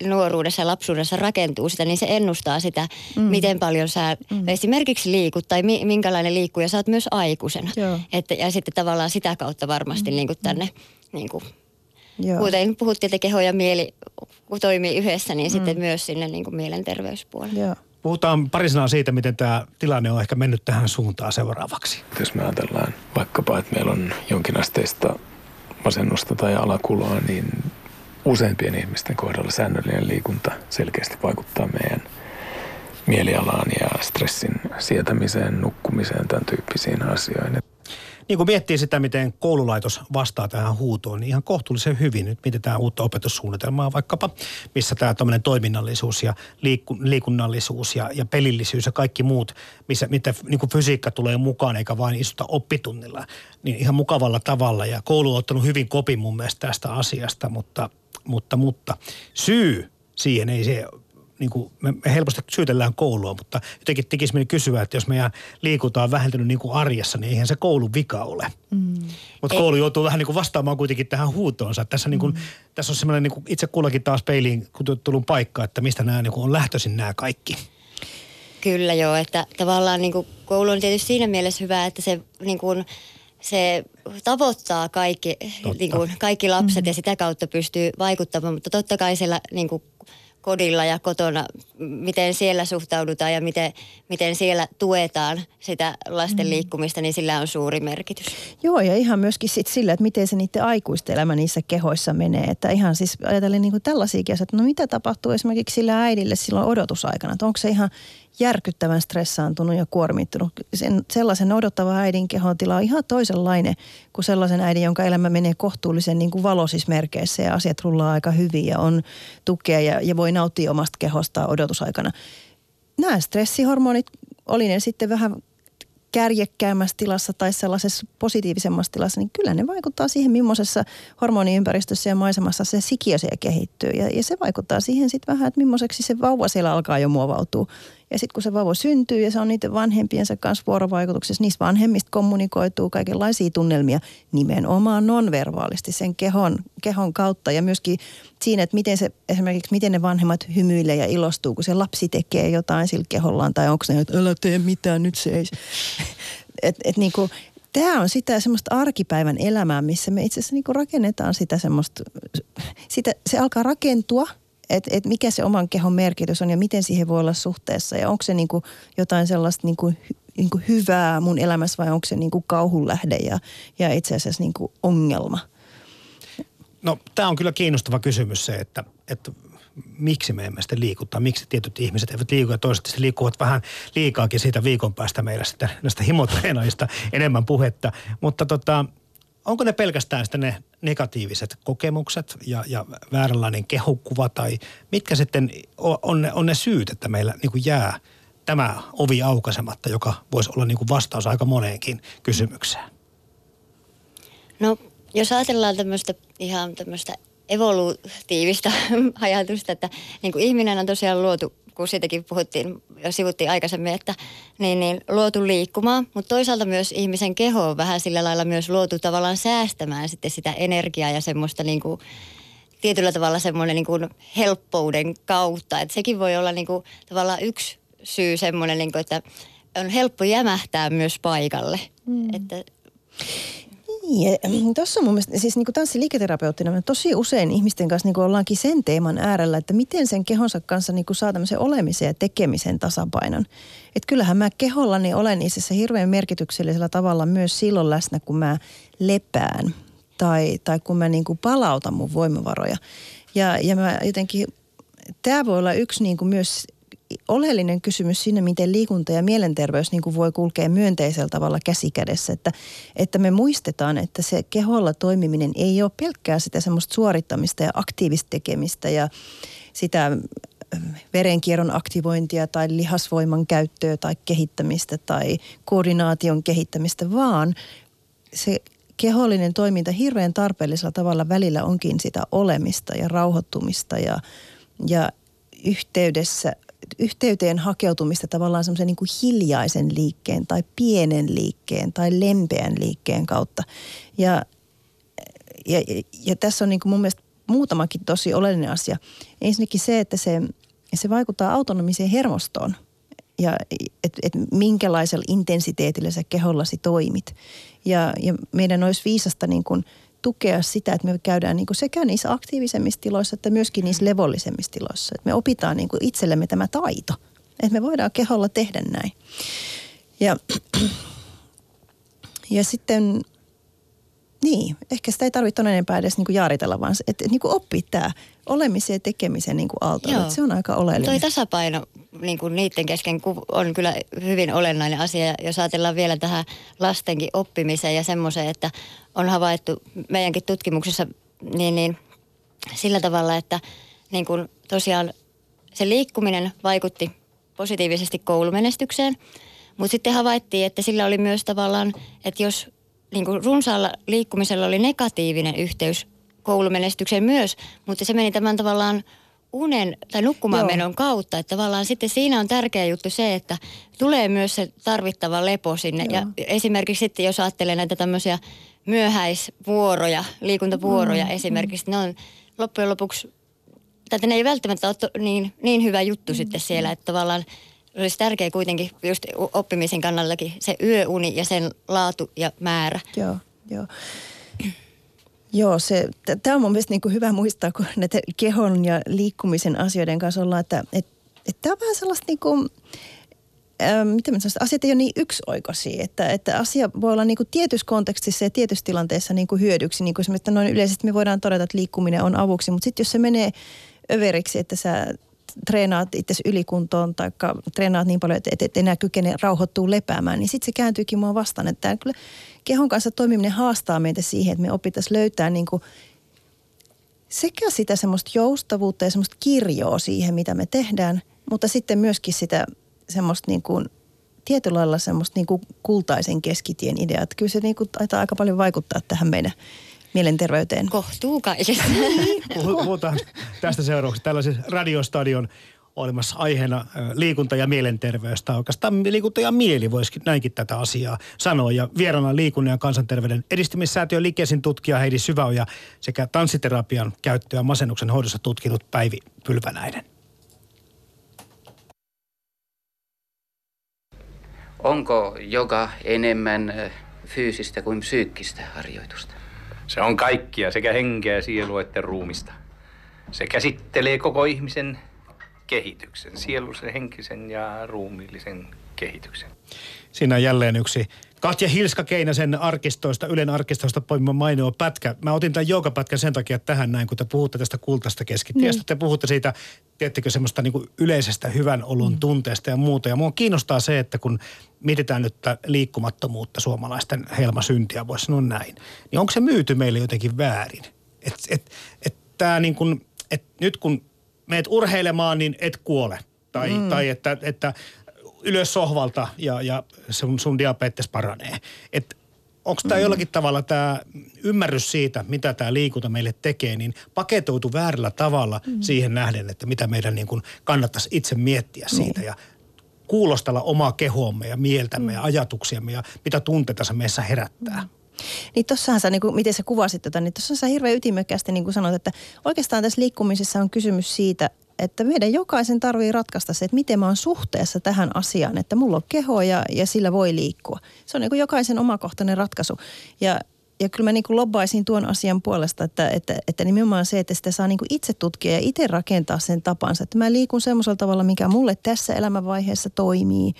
nuoruudessa ja lapsuudessa rakentuu sitä, niin se ennustaa sitä, mm. miten paljon sä mm. esimerkiksi liikut tai mi, minkälainen liikkuja sä oot myös aikuisena. Että, ja sitten tavallaan sitä kautta varmasti mm. niin kuin tänne, niin kuin, kuten puhuttiin, että keho ja mieli toimii yhdessä, niin mm. sitten myös sinne niin kuin mielenterveyspuolelle. Joo. Puhutaan pari sanaa siitä, miten tämä tilanne on ehkä mennyt tähän suuntaan seuraavaksi. Jos me ajatellaan vaikkapa, että meillä on jonkinasteista masennusta tai alakuloa, niin useimpien ihmisten kohdalla säännöllinen liikunta selkeästi vaikuttaa meidän mielialaan ja stressin sietämiseen, nukkumiseen, tämän tyyppisiin asioihin. Niin kun miettii sitä, miten koululaitos vastaa tähän huutoon, niin ihan kohtuullisen hyvin nyt mietitään uutta opetussuunnitelmaa vaikkapa, missä tämä tämmöinen toiminnallisuus ja liikku, liikunnallisuus ja, ja pelillisyys ja kaikki muut, missä, mitä niin kuin fysiikka tulee mukaan eikä vain istuta oppitunnilla, niin ihan mukavalla tavalla. Ja koulu on ottanut hyvin kopin mun mielestä tästä asiasta, mutta mutta, mutta syy siihen ei se niin kuin, me, helposti syytellään koulua, mutta jotenkin tekisi mieli kysyä, että jos meidän liikunta on vähentynyt niin kuin arjessa, niin eihän se koulun vika ole. Mm. Mutta koulu joutuu vähän niin kuin vastaamaan kuitenkin tähän huutoonsa. Tässä, niin kuin, mm. tässä on semmoinen niin kuin itse kullakin taas peiliin tullut paikka, että mistä nämä niin kuin on lähtöisin nämä kaikki. Kyllä joo, että tavallaan niin kuin koulu on tietysti siinä mielessä hyvä, että se niin kuin, se tavoittaa kaikki, niin kuin, kaikki lapset mm-hmm. ja sitä kautta pystyy vaikuttamaan, mutta totta kai siellä niin kuin, kodilla ja kotona, miten siellä suhtaudutaan ja miten, miten siellä tuetaan sitä lasten mm. liikkumista, niin sillä on suuri merkitys. Joo, ja ihan myöskin sit sillä, että miten se niiden aikuisten elämä niissä kehoissa menee. Että ihan siis ajatellen niin tällaisia että no mitä tapahtuu esimerkiksi sillä äidille silloin odotusaikana. Että onko se ihan järkyttävän stressaantunut ja kuormittunut. Sen, sellaisen odottava äidin kehotila on ihan toisenlainen kuin sellaisen äidin, jonka elämä menee kohtuullisen niin kuin valoisismerkeissä ja asiat rullaa aika hyvin ja on tukea ja, ja voi nauttia omasta kehostaan odotusaikana. Nämä stressihormonit, oli ne sitten vähän kärjekkäämmässä tilassa tai sellaisessa positiivisemmassa tilassa, niin kyllä ne vaikuttaa siihen, millaisessa hormoniympäristössä ja maisemassa se sikiö kehittyy. Ja, ja se vaikuttaa siihen sitten vähän, että millaiseksi se vauva siellä alkaa jo muovautua. Ja sitten kun se vauva syntyy ja se on niiden vanhempiensa kanssa vuorovaikutuksessa, niistä vanhemmista kommunikoituu kaikenlaisia tunnelmia nimenomaan nonverbaalisti sen kehon, kehon kautta. Ja myöskin siinä, että miten se, esimerkiksi miten ne vanhemmat hymyilee ja ilostuu, kun se lapsi tekee jotain sillä kehollaan. Tai onko ne, että älä tee mitään, nyt se ei. et, et niin kuin, Tämä on sitä semmoista arkipäivän elämää, missä me itse asiassa niin rakennetaan sitä semmoista, sitä, se alkaa rakentua – että et mikä se oman kehon merkitys on ja miten siihen voi olla suhteessa ja onko se niinku jotain sellaista niinku, niinku hyvää mun elämässä vai onko se niinku kauhun lähde ja, ja itse asiassa niinku ongelma? No tämä on kyllä kiinnostava kysymys se, että, että miksi me emme sitten liikuta, miksi tietyt ihmiset eivät liiku ja toiset sitten liikkuvat vähän liikaakin siitä viikon päästä meillä sitten näistä himotreenaajista enemmän puhetta. Mutta tota, onko ne pelkästään sitten ne negatiiviset kokemukset ja, ja vääränlainen kehokuva tai mitkä sitten on ne, on ne syyt, että meillä niin kuin jää tämä ovi aukasematta, joka voisi olla niin kuin vastaus aika moneenkin kysymykseen? No, jos ajatellaan tämmöistä ihan tämmöistä evolutiivista ajatusta, että niin kuin ihminen on tosiaan luotu kun siitäkin puhuttiin ja sivuttiin aikaisemmin, että niin, niin, luotu liikkumaan, mutta toisaalta myös ihmisen keho on vähän sillä lailla myös luotu tavallaan säästämään sitten sitä energiaa ja semmoista niin kuin, tietyllä tavalla semmoinen niin kuin helppouden kautta. Että sekin voi olla niin kuin, tavallaan yksi syy semmoinen, niin kuin, että on helppo jämähtää myös paikalle. Mm. Että, niin, tuossa on mun mielestä, siis niin tanssiliiketerapeuttina me tosi usein ihmisten kanssa niin ollaankin sen teeman äärellä, että miten sen kehonsa kanssa niin saa tämmöisen olemisen ja tekemisen tasapainon. Että kyllähän mä kehollani olen niissä hirveän merkityksellisellä tavalla myös silloin läsnä, kun mä lepään tai, tai kun mä niin kuin palautan mun voimavaroja. Ja, ja mä jotenkin, tämä voi olla yksi niin kuin myös oleellinen kysymys siinä, miten liikunta ja mielenterveys niin kuin voi kulkea myönteisellä tavalla käsikädessä. Että, että me muistetaan, että se keholla toimiminen ei ole pelkkää sitä semmoista suorittamista ja aktiivista tekemistä ja sitä äh, verenkierron aktivointia tai lihasvoiman käyttöä tai kehittämistä tai koordinaation kehittämistä, vaan se kehollinen toiminta hirveän tarpeellisella tavalla välillä onkin sitä olemista ja rauhoittumista ja, ja yhteydessä yhteyteen hakeutumista tavallaan semmoisen niin kuin hiljaisen liikkeen tai pienen liikkeen tai lempeän liikkeen kautta. Ja, ja, ja tässä on niin kuin mun mielestä muutamakin tosi oleellinen asia. Ensinnäkin se, että se, se vaikuttaa autonomiseen hermostoon ja että et minkälaisella intensiteetillä sä kehollasi toimit. Ja, ja meidän olisi viisasta niin kuin – tukea sitä, että me käydään niin kuin sekä niissä aktiivisemmissa tiloissa että myöskin niissä levollisemmissa tiloissa. Että me opitaan niin kuin itsellemme tämä taito, että me voidaan keholla tehdä näin. Ja, ja sitten, niin, ehkä sitä ei tarvitse enempää edes niin kuin jaaritella, vaan että niin kuin oppii tämä olemisen ja tekemisen niin kuin aalto. Se on aika oleellinen. Toi tasapaino niin kuin niiden kesken on kyllä hyvin olennainen asia. Jos ajatellaan vielä tähän lastenkin oppimiseen ja semmoiseen, että on havaittu meidänkin tutkimuksessa niin, niin sillä tavalla, että niin kuin tosiaan se liikkuminen vaikutti positiivisesti koulumenestykseen, mutta sitten havaittiin, että sillä oli myös tavallaan, että jos niin kuin runsaalla liikkumisella oli negatiivinen yhteys koulumenestykseen myös, mutta se meni tämän tavallaan unen tai nukkumaan Joo. menon kautta. Että tavallaan sitten siinä on tärkeä juttu se, että tulee myös se tarvittava lepo sinne. Joo. Ja esimerkiksi sitten, jos ajattelee näitä tämmöisiä myöhäisvuoroja, liikuntavuoroja mm, esimerkiksi, ne on loppujen lopuksi, tai ne ei välttämättä ole niin, niin hyvä juttu mm, sitten siellä, että tavallaan olisi tärkeää kuitenkin just oppimisen kannallakin se yöuni ja sen laatu ja määrä. Joo, joo. Joo, se, tämä on mun mielestä niin kuin hyvä muistaa, kun näitä kehon ja liikkumisen asioiden kanssa ollaan, että et, et tämä on vähän sellaista niin kuin, ää, miten mä sanoisin, asiat ei ole niin yksioikoisia, että, että asia voi olla niin kuin tietyssä kontekstissa ja tietyssä tilanteessa niin kuin hyödyksi. Niin kuin että noin yleisesti me voidaan todeta, että liikkuminen on avuksi, mutta sitten jos se menee överiksi, että sä treenaat itse ylikuntoon tai treenaat niin paljon, että et enää kykene rauhoittuu lepäämään, niin sitten se kääntyykin mua vastaan. Että kyllä kehon kanssa toimiminen haastaa meitä siihen, että me opittaisiin löytää niin kuin sekä sitä semmoista joustavuutta ja semmoista kirjoa siihen, mitä me tehdään, mutta sitten myöskin sitä semmoista niin kuin tietyllä lailla semmoista niin kuin kultaisen keskitien ideaa. Että kyllä se niin kuin taitaa aika paljon vaikuttaa tähän meidän mielenterveyteen. Kohtuu kaikesta. Puhu- Puhutaan tästä seuraavaksi tällaisessa radiostadion olemassa aiheena liikunta ja mielenterveys. Tai oikeastaan liikunta ja mieli voisikin näinkin tätä asiaa sanoa. Ja vieraana liikunnan ja kansanterveyden edistymissäätiön Likesin tutkija Heidi Syväoja sekä tanssiterapian käyttöä masennuksen hoidossa tutkinut Päivi Pylvänäinen. Onko joka enemmän fyysistä kuin psyykkistä harjoitusta? Se on kaikkia, sekä henkeä, sielua että ruumista. Se käsittelee koko ihmisen kehityksen, sielullisen, henkisen ja ruumiillisen kehityksen. Siinä on jälleen yksi Katja Hilska Keinäsen arkistoista, Ylen arkistoista poimima mainio pätkä. Mä otin tämän joogapätkän sen takia tähän näin, kun te puhutte tästä kultaista keskitiestä. Te puhutte siitä, tiettikö semmoista niin yleisestä hyvän olon tunteesta ja muuta. Ja mua kiinnostaa se, että kun mietitään nyt liikkumattomuutta suomalaisten helmasyntiä, voisi sanoa näin. Niin onko se myyty meille jotenkin väärin? Että et, et niin kuin, et nyt kun meet urheilemaan, niin et kuole. Tai, mm. tai että, että ylös sohvalta ja, ja sun, sun diabetes paranee. Et onko tämä mm. jollakin tavalla tämä ymmärrys siitä, mitä tämä liikunta meille tekee, niin paketoitu väärällä tavalla mm. siihen nähden, että mitä meidän niin kuin kannattaisi itse miettiä siitä ja kuulostella omaa kehoamme ja mieltämme mm. ja ajatuksiamme ja mitä tunteita se meissä herättää. Mm. Niin tossahan sä, niin kuin, miten sä kuvasit tätä, niin tuossa sä hirveän ytimekkäästi niin kuin sanoit, että oikeastaan tässä liikkumisessa on kysymys siitä, että meidän jokaisen tarvii ratkaista se, että miten mä oon suhteessa tähän asiaan, että mulla on keho ja, ja sillä voi liikkua. Se on niin kuin jokaisen omakohtainen ratkaisu. Ja, ja kyllä mä niin kuin lobbaisin tuon asian puolesta, että, että, että nimenomaan se, että sitä saa niin kuin itse tutkia ja itse rakentaa sen tapansa. Että mä liikun semmoisella tavalla, mikä mulle tässä elämänvaiheessa toimii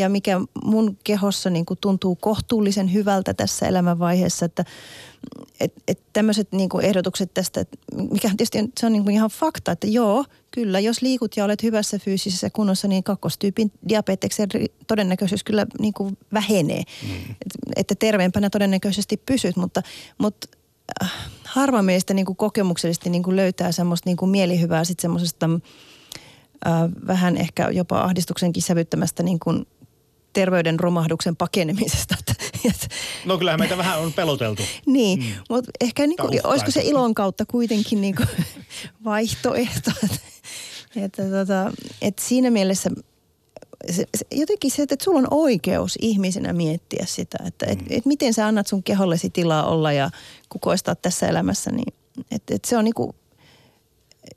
ja mikä mun kehossa niin kuin tuntuu kohtuullisen hyvältä tässä elämänvaiheessa, että et, et tämmöiset niin kuin ehdotukset tästä, mikä tietysti on, se on niin kuin ihan fakta, että joo, kyllä, jos liikut ja olet hyvässä fyysisessä kunnossa, niin kakkostyypin diabeteksen todennäköisyys kyllä niin kuin vähenee. Mm. Et, että terveempänä todennäköisesti pysyt, mutta, mutta äh, harva meistä niin kuin kokemuksellisesti niin kuin löytää semmoista niin kuin mielihyvää sitten semmoisesta äh, vähän ehkä jopa ahdistuksenkin sävyttämästä niin kuin terveyden romahduksen pakenemisesta. No kyllähän meitä vähän on peloteltu. niin, mm. mutta ehkä niin kuin, olisiko se ilon kautta kuitenkin niin kuin vaihtoehto. Että, että, tota, että siinä mielessä se, se, jotenkin se, että sulla on oikeus ihmisenä miettiä sitä, että et, et miten sä annat sun kehollesi tilaa olla ja kukoistaa tässä elämässä, niin että et se on niinku,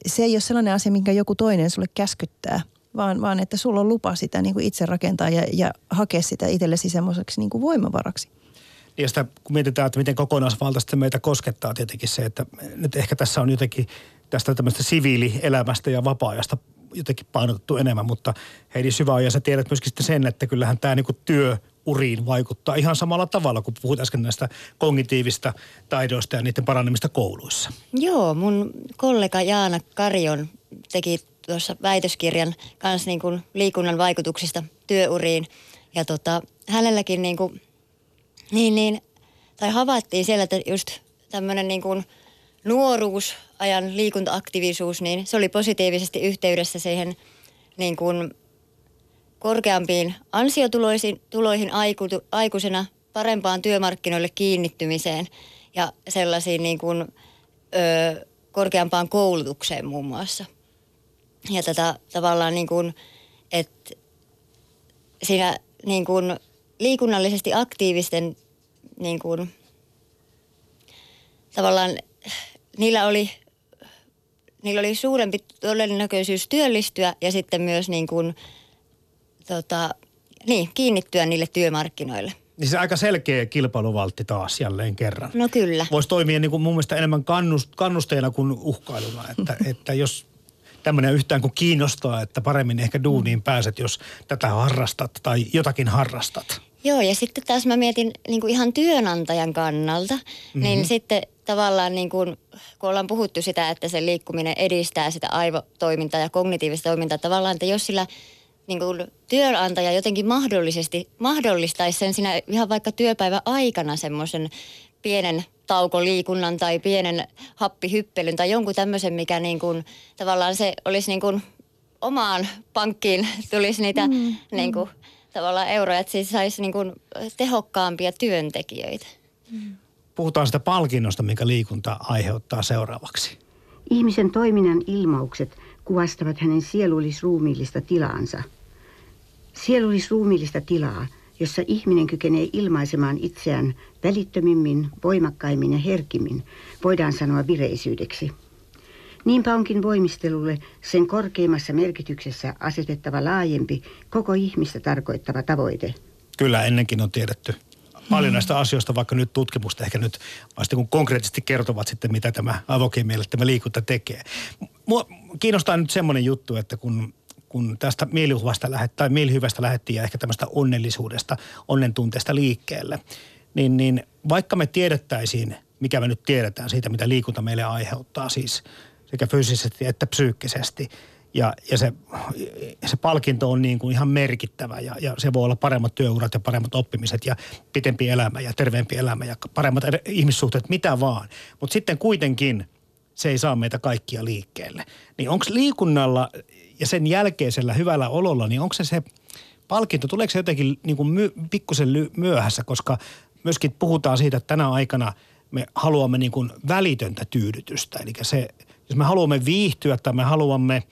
se ei ole sellainen asia, minkä joku toinen sulle käskyttää, vaan, vaan että sulla on lupa sitä niin kuin itse rakentaa ja, ja hakea sitä itsellesi semmoiseksi niin kuin voimavaraksi. Ja sitä, kun mietitään, että miten kokonaisvaltaisesti meitä koskettaa tietenkin se, että nyt ehkä tässä on jotenkin tästä tämmöistä siviilielämästä ja vapaa-ajasta jotenkin painotettu enemmän, mutta Heidi Syväoja, sä tiedät myöskin sitten sen, että kyllähän tämä niinku työuriin vaikuttaa ihan samalla tavalla, kun puhut äsken näistä kognitiivista taidoista ja niiden paranemista kouluissa. Joo, mun kollega Jaana Karjon teki tuossa väitöskirjan kanssa niin kuin liikunnan vaikutuksista työuriin. Ja tota, hänelläkin niin kuin, niin, niin, tai havaittiin siellä, että just tämmöinen niin kuin nuoruusajan liikuntaaktiivisuus, niin se oli positiivisesti yhteydessä siihen niin kuin korkeampiin ansiotuloihin tuloihin aiku, aikuisena, parempaan työmarkkinoille kiinnittymiseen ja sellaisiin niin kuin, ö, korkeampaan koulutukseen muun muassa. Ja tätä tavallaan niin kuin, että siinä niin kuin liikunnallisesti aktiivisten niin kuin, tavallaan niillä oli, niillä oli suurempi todennäköisyys työllistyä ja sitten myös niin kuin, tota, niin, kiinnittyä niille työmarkkinoille. Niin se aika selkeä kilpailuvaltti taas jälleen kerran. No kyllä. Voisi toimia niin kuin mun mielestä enemmän kannust, kannusteena kuin uhkailuna, että, että jos tämmöinen yhtään kuin kiinnostaa, että paremmin ehkä duuniin pääset, jos tätä harrastat tai jotakin harrastat. Joo, ja sitten taas mä mietin niin kuin ihan työnantajan kannalta, mm-hmm. niin sitten tavallaan niin kuin, kun ollaan puhuttu sitä, että se liikkuminen edistää sitä aivotoimintaa ja kognitiivista toimintaa, tavallaan, että jos sillä niin kuin työnantaja jotenkin mahdollisesti mahdollistaisi sen siinä ihan vaikka työpäivän aikana semmoisen pienen taukoliikunnan tai pienen happihyppelyn tai jonkun tämmöisen, mikä niin kuin, tavallaan se olisi niin kuin omaan pankkiin tulisi niitä mm, niin kuin, tavallaan euroja, että siis saisi niin kuin tehokkaampia työntekijöitä. Puhutaan sitä palkinnosta, mikä liikunta aiheuttaa seuraavaksi. Ihmisen toiminnan ilmaukset kuvastavat hänen sielullisruumiillista tilaansa. Sielullisruumiillista tilaa, jossa ihminen kykenee ilmaisemaan itseään välittömimmin, voimakkaimmin ja herkimmin, voidaan sanoa vireisyydeksi. Niinpä onkin voimistelulle sen korkeimmassa merkityksessä asetettava laajempi, koko ihmistä tarkoittava tavoite. Kyllä ennenkin on tiedetty paljon mm. näistä asioista, vaikka nyt tutkimusta ehkä nyt vasta kun konkreettisesti kertovat sitten, mitä tämä avokemielle tämä liikunta tekee. Mua kiinnostaa nyt semmoinen juttu, että kun kun tästä mielihyvästä, lähet, tai mielihyvästä lähettiin ja ehkä tämmöistä onnellisuudesta, onnentunteesta liikkeelle, niin, niin vaikka me tiedettäisiin, mikä me nyt tiedetään siitä, mitä liikunta meille aiheuttaa siis sekä fyysisesti että psyykkisesti, ja, ja se, se palkinto on niin kuin ihan merkittävä ja, ja se voi olla paremmat työurat ja paremmat oppimiset ja pitempi elämä ja terveempi elämä ja paremmat ihmissuhteet, mitä vaan. Mutta sitten kuitenkin se ei saa meitä kaikkia liikkeelle. Niin onko liikunnalla ja sen jälkeisellä hyvällä ololla, niin onko se se palkinto, tuleeko se jotenkin niin kuin my, pikkusen myöhässä, koska myöskin puhutaan siitä, että tänä aikana me haluamme niin kuin välitöntä tyydytystä. Eli se, jos me haluamme viihtyä tai me haluamme –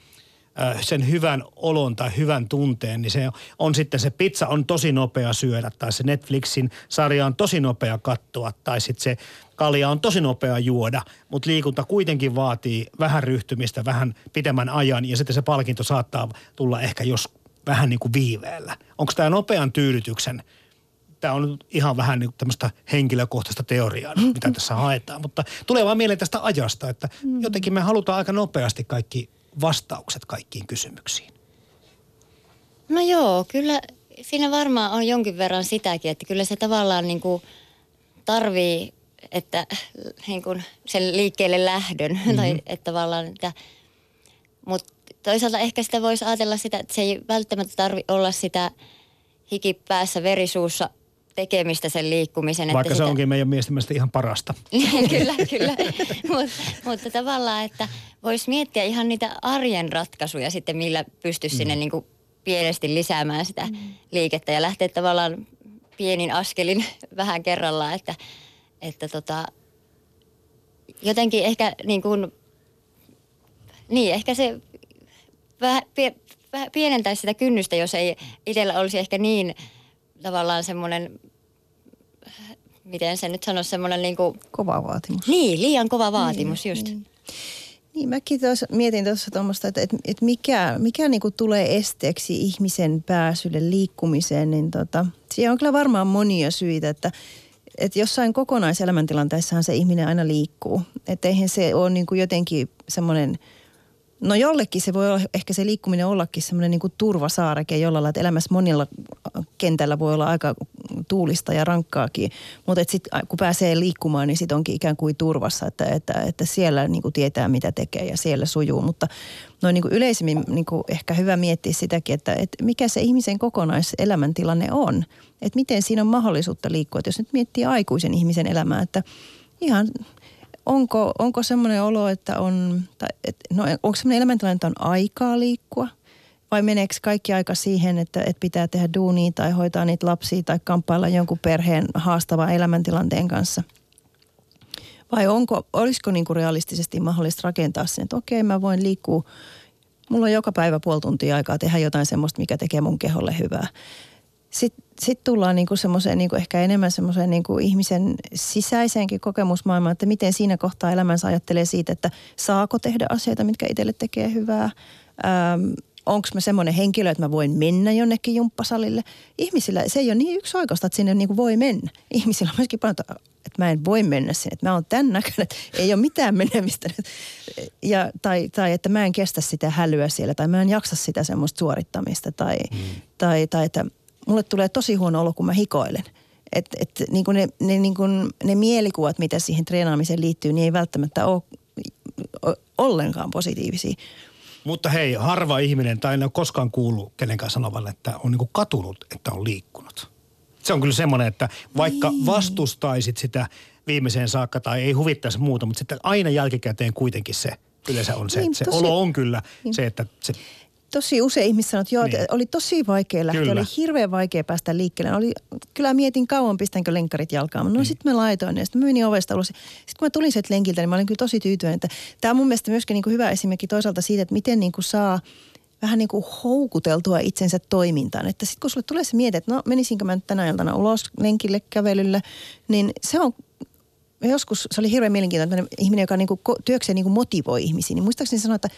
sen hyvän olon tai hyvän tunteen, niin se on sitten se pizza on tosi nopea syödä tai se Netflixin sarja on tosi nopea katsoa tai sitten se kalja on tosi nopea juoda, mutta liikunta kuitenkin vaatii vähän ryhtymistä, vähän pitemmän ajan ja sitten se palkinto saattaa tulla ehkä jos vähän niin kuin viiveellä. Onko tämä nopean tyydytyksen tämä on ihan vähän niin tämmöistä henkilökohtaista teoriaa, mitä tässä haetaan. Mutta tulee vaan mieleen tästä ajasta, että mm. jotenkin me halutaan aika nopeasti kaikki vastaukset kaikkiin kysymyksiin? No joo, kyllä siinä varmaan on jonkin verran sitäkin, että kyllä se tavallaan niin kuin tarvii, että niin kuin sen liikkeelle lähdön. Mm-hmm. Tai että tavallaan, että, mutta toisaalta ehkä sitä voisi ajatella sitä, että se ei välttämättä tarvi olla sitä hikipäässä verisuussa tekemistä sen liikkumisen. Vaikka että se sitä... onkin meidän miesten mielestä ihan parasta. kyllä, kyllä. Mut, mutta tavallaan, että voisi miettiä ihan niitä arjen ratkaisuja sitten, millä pystyisi mm. sinne niin kuin pienesti lisäämään sitä mm. liikettä ja lähteä tavallaan pienin askelin vähän kerrallaan, että, että tota, jotenkin ehkä niin kuin, niin ehkä se vähän, pie, vähän pienentäisi sitä kynnystä, jos ei itsellä olisi ehkä niin tavallaan semmoinen, miten se nyt sanoisi, semmoinen niin kuin... Kova vaatimus. Niin, liian kova vaatimus, niin, just. Niin. Niin, mäkin tos, mietin tuossa tuommoista, että, että, että mikä, mikä niinku tulee esteeksi ihmisen pääsylle liikkumiseen, niin tota, siihen on kyllä varmaan monia syitä, että, että jossain kokonaiselämäntilanteessahan se ihminen aina liikkuu. Että eihän se ole niinku jotenkin semmoinen – No jollekin se voi olla, ehkä se liikkuminen ollakin semmoinen niin kuin turvasaareke jollain että elämässä monilla kentällä voi olla aika tuulista ja rankkaakin. Mutta sitten kun pääsee liikkumaan, niin sitten onkin ikään kuin turvassa, että, että, että siellä niin kuin tietää mitä tekee ja siellä sujuu. Mutta noin niin kuin yleisemmin niin kuin ehkä hyvä miettiä sitäkin, että, että mikä se ihmisen kokonaiselämäntilanne on. Että miten siinä on mahdollisuutta liikkua. Että jos nyt miettii aikuisen ihmisen elämää, että ihan – onko, onko semmoinen olo, että on, tai, et, no, onko semmoinen elämäntilanne, että on aikaa liikkua? Vai meneekö kaikki aika siihen, että, että pitää tehdä duunia tai hoitaa niitä lapsia tai kamppailla jonkun perheen haastavan elämäntilanteen kanssa? Vai onko, olisiko niin kuin realistisesti mahdollista rakentaa sen, että okei mä voin liikkua Mulla on joka päivä puoli tuntia aikaa tehdä jotain semmoista, mikä tekee mun keholle hyvää. Sitten sit tullaan niinku semmoiseen niinku ehkä enemmän semmoiseen niinku ihmisen sisäiseenkin kokemusmaailmaan, että miten siinä kohtaa elämänsä ajattelee siitä, että saako tehdä asioita, mitkä itselle tekee hyvää. Ähm, onko mä semmoinen henkilö, että mä voin mennä jonnekin jumppasalille. Ihmisillä se ei ole niin yksioikoista, että sinne niinku voi mennä. Ihmisillä on myöskin paljon, että mä en voi mennä sinne, että mä oon tämän näköinen, että ei ole mitään menemistä. Ja, tai, tai että mä en kestä sitä hälyä siellä tai mä en jaksa sitä semmoista suorittamista tai, mm. tai, tai että mulle tulee tosi huono olo, kun mä hikoilen. Että et, niin ne, ne, niin ne mielikuvat, mitä siihen treenaamiseen liittyy, niin ei välttämättä ole ollenkaan positiivisia. Mutta hei, harva ihminen, tai en ole koskaan kuullut kenenkään sanovan, että on niin katunut, että on liikkunut. Se on kyllä semmoinen, että vaikka niin. vastustaisit sitä viimeiseen saakka tai ei huvittaisi muuta, mutta sitten aina jälkikäteen kuitenkin se yleensä on se, niin, että se tosi, olo on kyllä niin. se, että se tosi usein ihmiset sanoivat, että joo, niin. oli tosi vaikea lähteä, kyllä. oli hirveän vaikea päästä liikkeelle. Oli, kyllä mietin kauan, pistänkö lenkkarit jalkaan. No niin. sitten mä laitoin ja sitten mä menin ovesta ulos. Sitten kun mä tulin sieltä lenkiltä, niin mä olin kyllä tosi tyytyväinen. Että tämä on mun mielestä myöskin niin kuin hyvä esimerkki toisaalta siitä, että miten niin kuin saa vähän niin kuin houkuteltua itsensä toimintaan. Että sitten kun sulle tulee se mieti, että no menisinkö mä nyt tänä iltana ulos lenkille, kävelylle, niin se on joskus se oli hirveän mielenkiintoinen ihminen, joka niinku työkseen niinku motivoi ihmisiä. Niin muistaakseni sanoa, että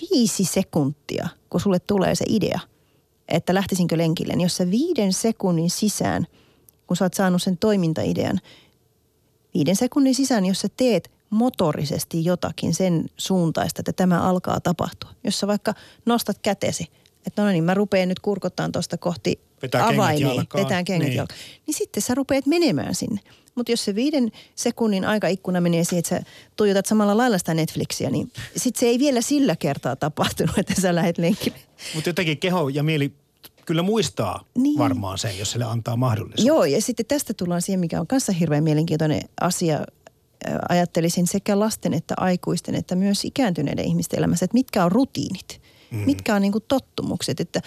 viisi sekuntia, kun sulle tulee se idea, että lähtisinkö lenkille, niin jos sä viiden sekunnin sisään, kun sä oot saanut sen toimintaidean, viiden sekunnin sisään, jos sä teet motorisesti jotakin sen suuntaista, että tämä alkaa tapahtua. Jos sä vaikka nostat kätesi, että no niin, mä rupean nyt kurkottaan tuosta kohti Vetää avaimia, vetään kengät niin. niin sitten sä rupeat menemään sinne. Mutta jos se viiden sekunnin aikaikkuna menee siihen, että sä tuijotat samalla lailla sitä Netflixiä, niin sitten se ei vielä sillä kertaa tapahtunut, että sä lähdet lenkille. Mutta jotenkin keho ja mieli kyllä muistaa niin. varmaan sen, jos sille antaa mahdollisuuden. Joo, ja sitten tästä tullaan siihen, mikä on kanssa hirveän mielenkiintoinen asia. Ajattelisin sekä lasten että aikuisten että myös ikääntyneiden ihmisten elämässä, että mitkä on rutiinit. Mm. Mitkä on niin tottumukset, että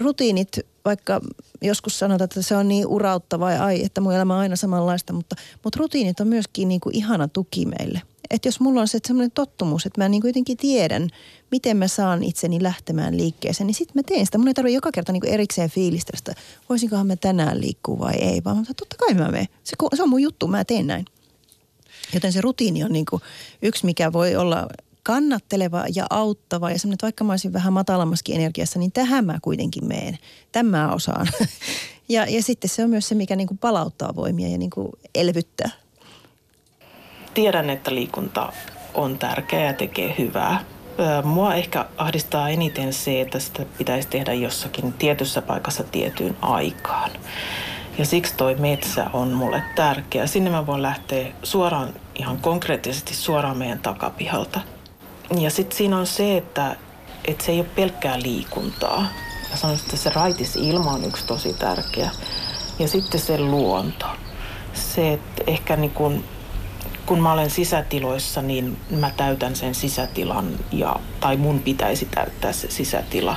rutiinit, vaikka joskus sanotaan, että se on niin urauttavaa ja ai, että mun elämä on aina samanlaista, mutta, mutta rutiinit on myöskin niin kuin ihana tuki meille. Että jos mulla on se semmoinen tottumus, että mä niin kuin jotenkin tiedän, miten mä saan itseni lähtemään liikkeeseen, niin sitten mä teen sitä. Mun ei tarvitse joka kerta niin kuin erikseen fiilistä sitä, voisinkohan mä tänään liikkua vai ei, vaan mä totta kai mä menen. Se, se on mun juttu, mä teen näin. Joten se rutiini on niin kuin yksi, mikä voi olla kannatteleva ja auttava ja semmoinen, vaikka mä olisin vähän matalammaskin energiassa, niin tähän mä kuitenkin meen. Tämä osaan. ja, ja sitten se on myös se, mikä niin kuin palauttaa voimia ja niin kuin elvyttää. Tiedän, että liikunta on tärkeää ja tekee hyvää. Mua ehkä ahdistaa eniten se, että sitä pitäisi tehdä jossakin tietyssä paikassa tiettyyn aikaan. Ja siksi toi metsä on mulle tärkeä. Sinne mä voin lähteä suoraan, ihan konkreettisesti suoraan meidän takapihalta – ja sitten siinä on se, että, että se ei ole pelkkää liikuntaa. Mä sanoisin, että se raitis ilma on yksi tosi tärkeä. Ja sitten se luonto. Se, että ehkä niin kun, kun mä olen sisätiloissa, niin mä täytän sen sisätilan, ja, tai mun pitäisi täyttää se sisätila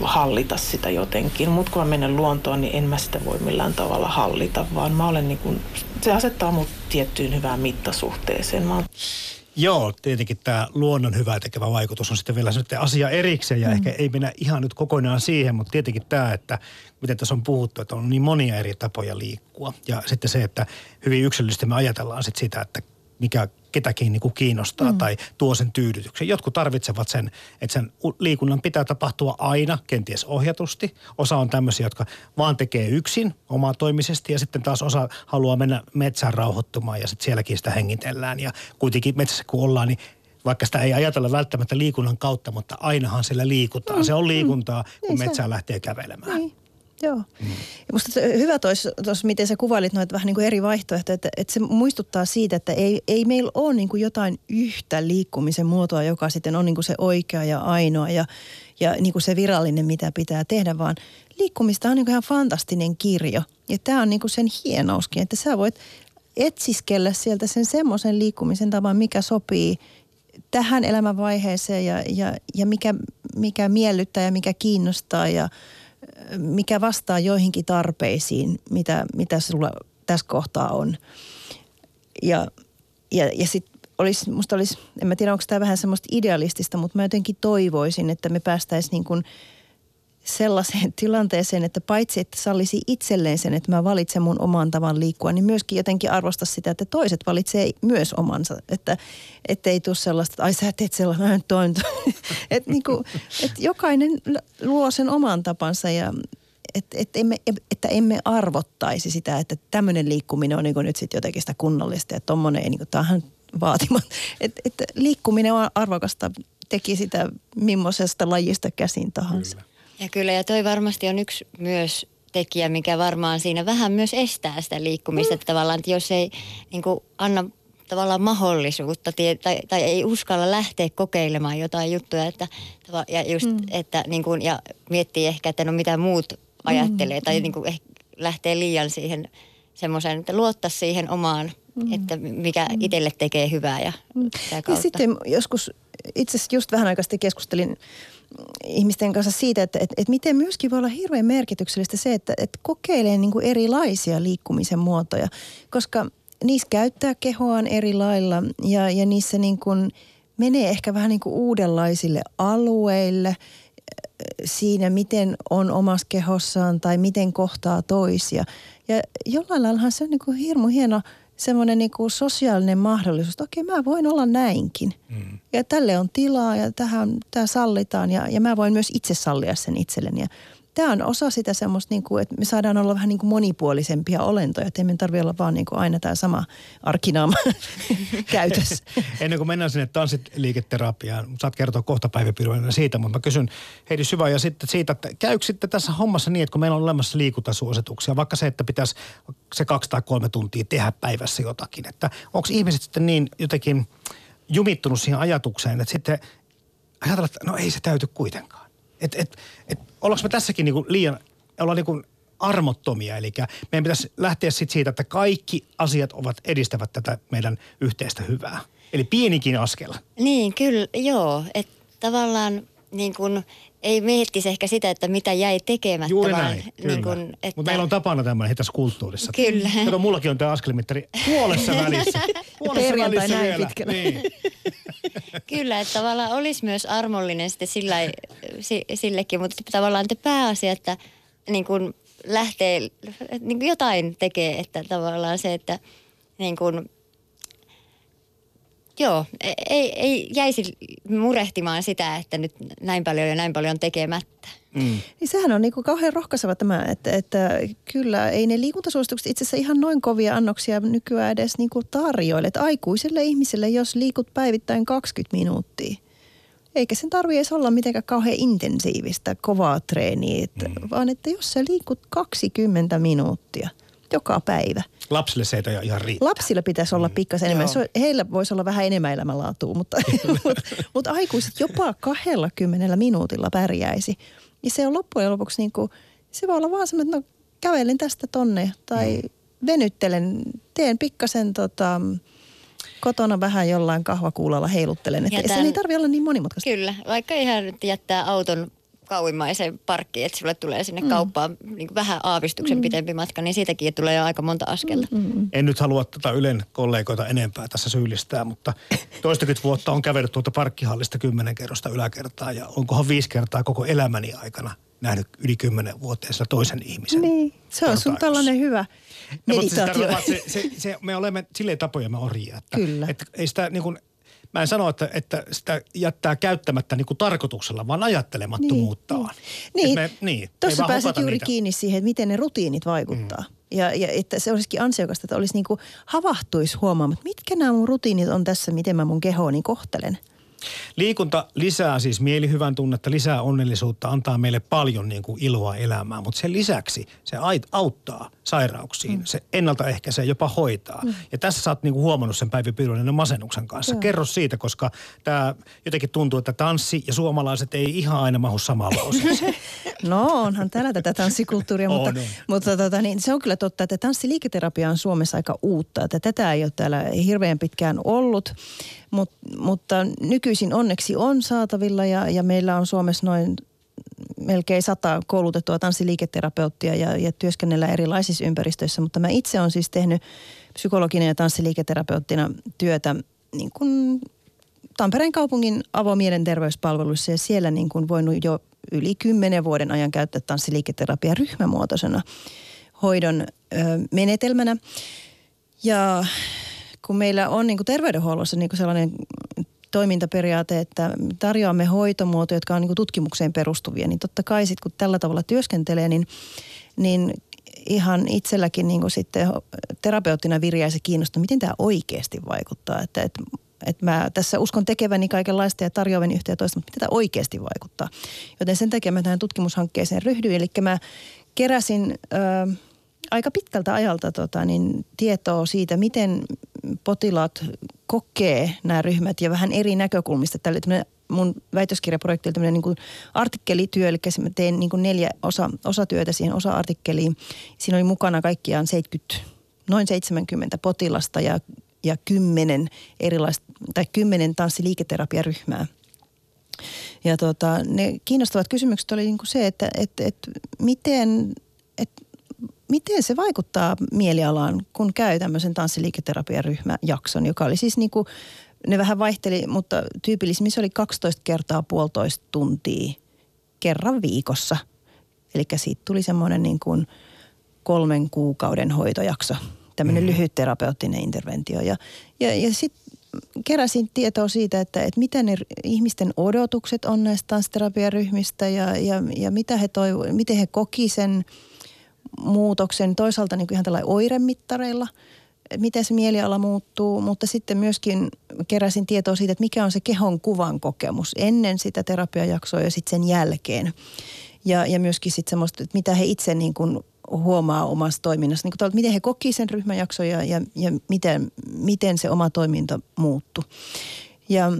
hallita sitä jotenkin. Mutta kun mä menen luontoon, niin en mä sitä voi millään tavalla hallita, vaan mä olen niin kun, se asettaa mut tiettyyn hyvään mittasuhteeseen. Mä Joo, tietenkin tämä luonnon hyvä tekevä vaikutus on sitten vielä sitten asia erikseen ja mm. ehkä ei mennä ihan nyt kokonaan siihen, mutta tietenkin tämä, että miten tässä on puhuttu, että on niin monia eri tapoja liikkua. Ja sitten se, että hyvin yksilöllisesti me ajatellaan sitten sitä, että mikä ketäkin niin kuin kiinnostaa mm. tai tuo sen tyydytyksen. Jotkut tarvitsevat sen, että sen liikunnan pitää tapahtua aina, kenties ohjatusti. Osa on tämmöisiä, jotka vaan tekee yksin omatoimisesti ja sitten taas osa haluaa mennä metsään rauhoittumaan ja sitten sielläkin sitä hengitellään. Ja kuitenkin metsässä kun ollaan, niin vaikka sitä ei ajatella välttämättä liikunnan kautta, mutta ainahan sillä liikutaan. Mm. Se on mm. liikuntaa, kun niin metsään lähtee kävelemään. Niin. Joo. Mm. Musta hyvä tuossa, miten sä kuvailit noita vähän niin kuin eri vaihtoehtoja, että, että se muistuttaa siitä, että ei, ei meillä ole niin kuin jotain yhtä liikkumisen muotoa, joka sitten on niin kuin se oikea ja ainoa ja, ja niin kuin se virallinen, mitä pitää tehdä, vaan liikkumista on niin kuin ihan fantastinen kirjo. Ja tämä on niin kuin sen hienouskin, että sä voit etsiskellä sieltä sen semmoisen liikkumisen tavan, mikä sopii tähän elämänvaiheeseen ja, ja, ja mikä, mikä miellyttää ja mikä kiinnostaa ja – mikä vastaa joihinkin tarpeisiin, mitä, mitä sulla tässä kohtaa on. Ja, ja, ja sitten olisi, musta olisi, en mä tiedä onko tämä vähän semmoista idealistista, mutta mä jotenkin toivoisin, että me päästäisiin niin kuin sellaiseen tilanteeseen, että paitsi että sallisi itselleen sen, että mä valitsen mun oman tavan liikkua, niin myöskin jotenkin arvosta sitä, että toiset valitsee myös omansa. Että ei tule sellaista, että ai sä teet sellainen, toin. että niin et jokainen luo sen oman tapansa ja että, että, emme, että emme arvottaisi sitä, että tämmöinen liikkuminen on niin nyt sitten jotenkin sitä kunnollista ja tuommoinen ei niin kuin, tämähän. Että, että liikkuminen on arvokasta, teki sitä millaisesta lajista käsin tahansa. Kyllä. Ja kyllä, ja toi varmasti on yksi myös tekijä, mikä varmaan siinä vähän myös estää sitä liikkumista. Mm. Tavallaan, että jos ei niin kuin, anna tavallaan mahdollisuutta tai, tai ei uskalla lähteä kokeilemaan jotain juttuja. Että, ja, just, mm. että, niin kuin, ja miettii ehkä, että no mitä muut ajattelee. Mm. Tai niin kuin, ehkä lähtee liian siihen semmoiseen, että luottaa siihen omaan, mm. että mikä mm. itselle tekee hyvää. Ja, mm. ja sitten joskus, itse asiassa just vähän aikaa sitten keskustelin ihmisten kanssa siitä, että, että, että miten myöskin voi olla hirveän merkityksellistä se, että, että kokeilee niin kuin erilaisia liikkumisen muotoja, koska niissä käyttää kehoaan eri lailla ja, ja niissä niin kuin menee ehkä vähän niin kuin uudenlaisille alueille siinä, miten on omassa kehossaan tai miten kohtaa toisia. Ja jollain laillahan se on niin kuin hirmu hieno – semmoinen niin kuin sosiaalinen mahdollisuus, että okei mä voin olla näinkin. Mm. Ja tälle on tilaa ja tähän, tämä sallitaan ja, ja mä voin myös itse sallia sen itselleni. Ja tämä on osa sitä semmoista, niin kuin, että me saadaan olla vähän niin kuin monipuolisempia olentoja. Että emme tarvitse olla vaan niin kuin aina tämä sama arkinaama käytössä. Ennen kuin mennään sinne tanssiliiketerapiaan, saat kertoa kohta päiväpiirroina siitä, mutta mä kysyn Heidi Syvä ja sitten siitä, että käykö sitten tässä hommassa niin, että kun meillä on olemassa liikuntasuosituksia, vaikka se, että pitäisi se kaksi tai kolme tuntia tehdä päivässä jotakin, että onko ihmiset sitten niin jotenkin jumittunut siihen ajatukseen, että sitten ajatellaan, että no ei se täyty kuitenkaan. Et, et, et, ollaanko me tässäkin niinku liian, ollaan niinku armottomia, eli meidän pitäisi lähteä sit siitä, että kaikki asiat ovat edistävät tätä meidän yhteistä hyvää. Eli pienikin askel. Niin, kyllä, joo. Että tavallaan niin kun, ei miettisi ehkä sitä, että mitä jäi tekemättä. Juuri vaan, näin, niin kun, että... Mutta meillä on tapana tämmöinen tässä kulttuurissa. Kyllä. Kato, mullakin on tämä askelmittari puolessa välissä. Puolessa välissä näin vielä. Pitkällä. Niin. Kyllä, että tavallaan olisi myös armollinen sitten sillä, sillekin, mutta tavallaan te pääasia, että niin kun lähtee, niin kuin jotain tekee, että tavallaan se, että niin kuin, joo, e-, ei, ei jäisi murehtimaan sitä, että nyt näin paljon ja näin paljon tekemättä. Mm. Niin sehän on niinku kauhean rohkaiseva tämä, että, että kyllä ei ne liikuntasuositukset itse asiassa ihan noin kovia annoksia nykyään edes niinku tarjoile. Että aikuiselle ihmiselle, jos liikut päivittäin 20 minuuttia, eikä sen tarvi edes olla mitenkään kauhean intensiivistä, kovaa treeniä, että, mm. vaan että jos sä liikut 20 minuuttia joka päivä. Lapsille se ei ihan riittää. Lapsilla pitäisi olla mm. pikkasen enemmän. Se, heillä voisi olla vähän enemmän elämänlaatua, mutta, mutta, mutta aikuiset jopa 20 minuutilla pärjäisi. Ja se on loppujen lopuksi niin kuin, se voi olla vaan semmoinen, että no kävelen tästä tonne tai mm. venyttelen, teen pikkasen tota, kotona vähän jollain kahvakuulalla heiluttelen. Että tämän, se ei tarvitse olla niin monimutkaista. Kyllä, vaikka ihan nyt jättää auton kauimmaiseen parkkiin, että sulle tulee sinne mm. kauppaan niin vähän aavistuksen mm. pitempi matka, niin siitäkin tulee jo aika monta askelta. Mm. mm. En nyt halua tätä Ylen kollegoita enempää tässä syyllistää, mutta toistakymmentä vuotta on kävellyt tuolta parkkihallista kymmenen kerrosta yläkertaa ja onkohan viisi kertaa koko elämäni aikana nähnyt yli kymmenen vuoteessa toisen ihmisen. Niin, se on sun tällainen hyvä meditaatio. No, se, se, se, se, me olemme silleen tapoja me orjia. Että, Kyllä. Että ei sitä niin kuin, mä en sano, että, että sitä jättää käyttämättä niin kuin tarkoituksella, vaan ajattelemattomuuttaan. Niin, niin. Me, niin tuossa pääset juuri niitä. kiinni siihen, että miten ne rutiinit vaikuttaa. Mm. Ja, ja että se olisikin ansiokasta, että olisi niin kuin havahtuisi huomaamaan, että mitkä nämä mun rutiinit on tässä, miten mä mun kehooni kohtelen – Liikunta lisää siis mielihyvän tunnetta, lisää onnellisuutta, antaa meille paljon niin kuin iloa elämään, mutta sen lisäksi se auttaa sairauksiin, mm. se ennaltaehkäisee, jopa hoitaa. Mm. Ja tässä sä oot niin kuin huomannut sen Päivi Piilonen masennuksen kanssa. Joo. Kerro siitä, koska tämä jotenkin tuntuu, että tanssi ja suomalaiset ei ihan aina mahu samalla osassa. no onhan täällä tätä tanssikulttuuria, mutta, on, on. mutta tota, niin, se on kyllä totta, että tanssiliiketerapiaa on Suomessa aika uutta. Että tätä ei ole täällä hirveän pitkään ollut. Mut, mutta nykyisin onneksi on saatavilla ja, ja meillä on Suomessa noin melkein sata koulutettua tanssiliiketerapeuttia ja, ja työskennellään erilaisissa ympäristöissä. Mutta mä itse olen siis tehnyt psykologina ja tanssiliiketerapeuttina työtä niin kuin Tampereen kaupungin avomielenterveyspalveluissa ja siellä niin kuin voinut jo yli kymmenen vuoden ajan käyttää tanssiliiketerapia ryhmämuotoisena hoidon ö, menetelmänä. Ja kun meillä on niin kuin terveydenhuollossa niin kuin sellainen toimintaperiaate, että tarjoamme hoitomuotoja, jotka on niin kuin tutkimukseen perustuvia, niin totta kai sitten kun tällä tavalla työskentelee, niin, niin ihan itselläkin niin kuin sitten terapeuttina viriää se kiinnostaa, miten tämä oikeasti vaikuttaa. Että, että, että mä tässä uskon tekeväni kaikenlaista ja tarjoavani yhtä ja toista, mutta miten tämä oikeasti vaikuttaa. Joten sen takia mä tähän tutkimushankkeeseen ryhdyin. Eli mä keräsin... Ö, aika pitkältä ajalta tota, niin tietoa siitä, miten potilaat kokee nämä ryhmät ja vähän eri näkökulmista. Tällä mun väitöskirjaprojekti oli tämmöinen niin artikkelityö, eli mä tein niin kuin neljä osa, osatyötä siihen osa-artikkeliin. Siinä oli mukana kaikkiaan 70, noin 70 potilasta ja, ja 10 erilaista, tai 10 tanssiliiketerapiaryhmää. Ja tota, ne kiinnostavat kysymykset oli niin kuin se, että et, et miten, että miten se vaikuttaa mielialaan, kun käy tämmöisen tanssiliiketerapiaryhmäjakson, joka oli siis niin kuin, ne vähän vaihteli, mutta tyypillisimmin oli 12 kertaa puolitoista tuntia kerran viikossa. Eli siitä tuli semmoinen niin kuin kolmen kuukauden hoitojakso, tämmöinen mm. lyhyt terapeuttinen interventio. Ja, ja, ja sitten keräsin tietoa siitä, että, että mitä ne ihmisten odotukset on näistä tanssiterapiaryhmistä ja, ja, ja mitä he toivo, miten he koki sen – muutoksen toisaalta niin kuin ihan tällä oiremittareilla, miten se mieliala muuttuu, mutta sitten myöskin keräsin tietoa siitä, että mikä on se kehon kuvan kokemus ennen sitä terapiajaksoa ja sitten sen jälkeen. Ja, ja myöskin sitten semmoista, että mitä he itse niin kuin huomaa omassa toiminnassa, niin kuin, että miten he koki sen ryhmäjakson ja, ja, ja miten, miten se oma toiminta muuttui. Ja,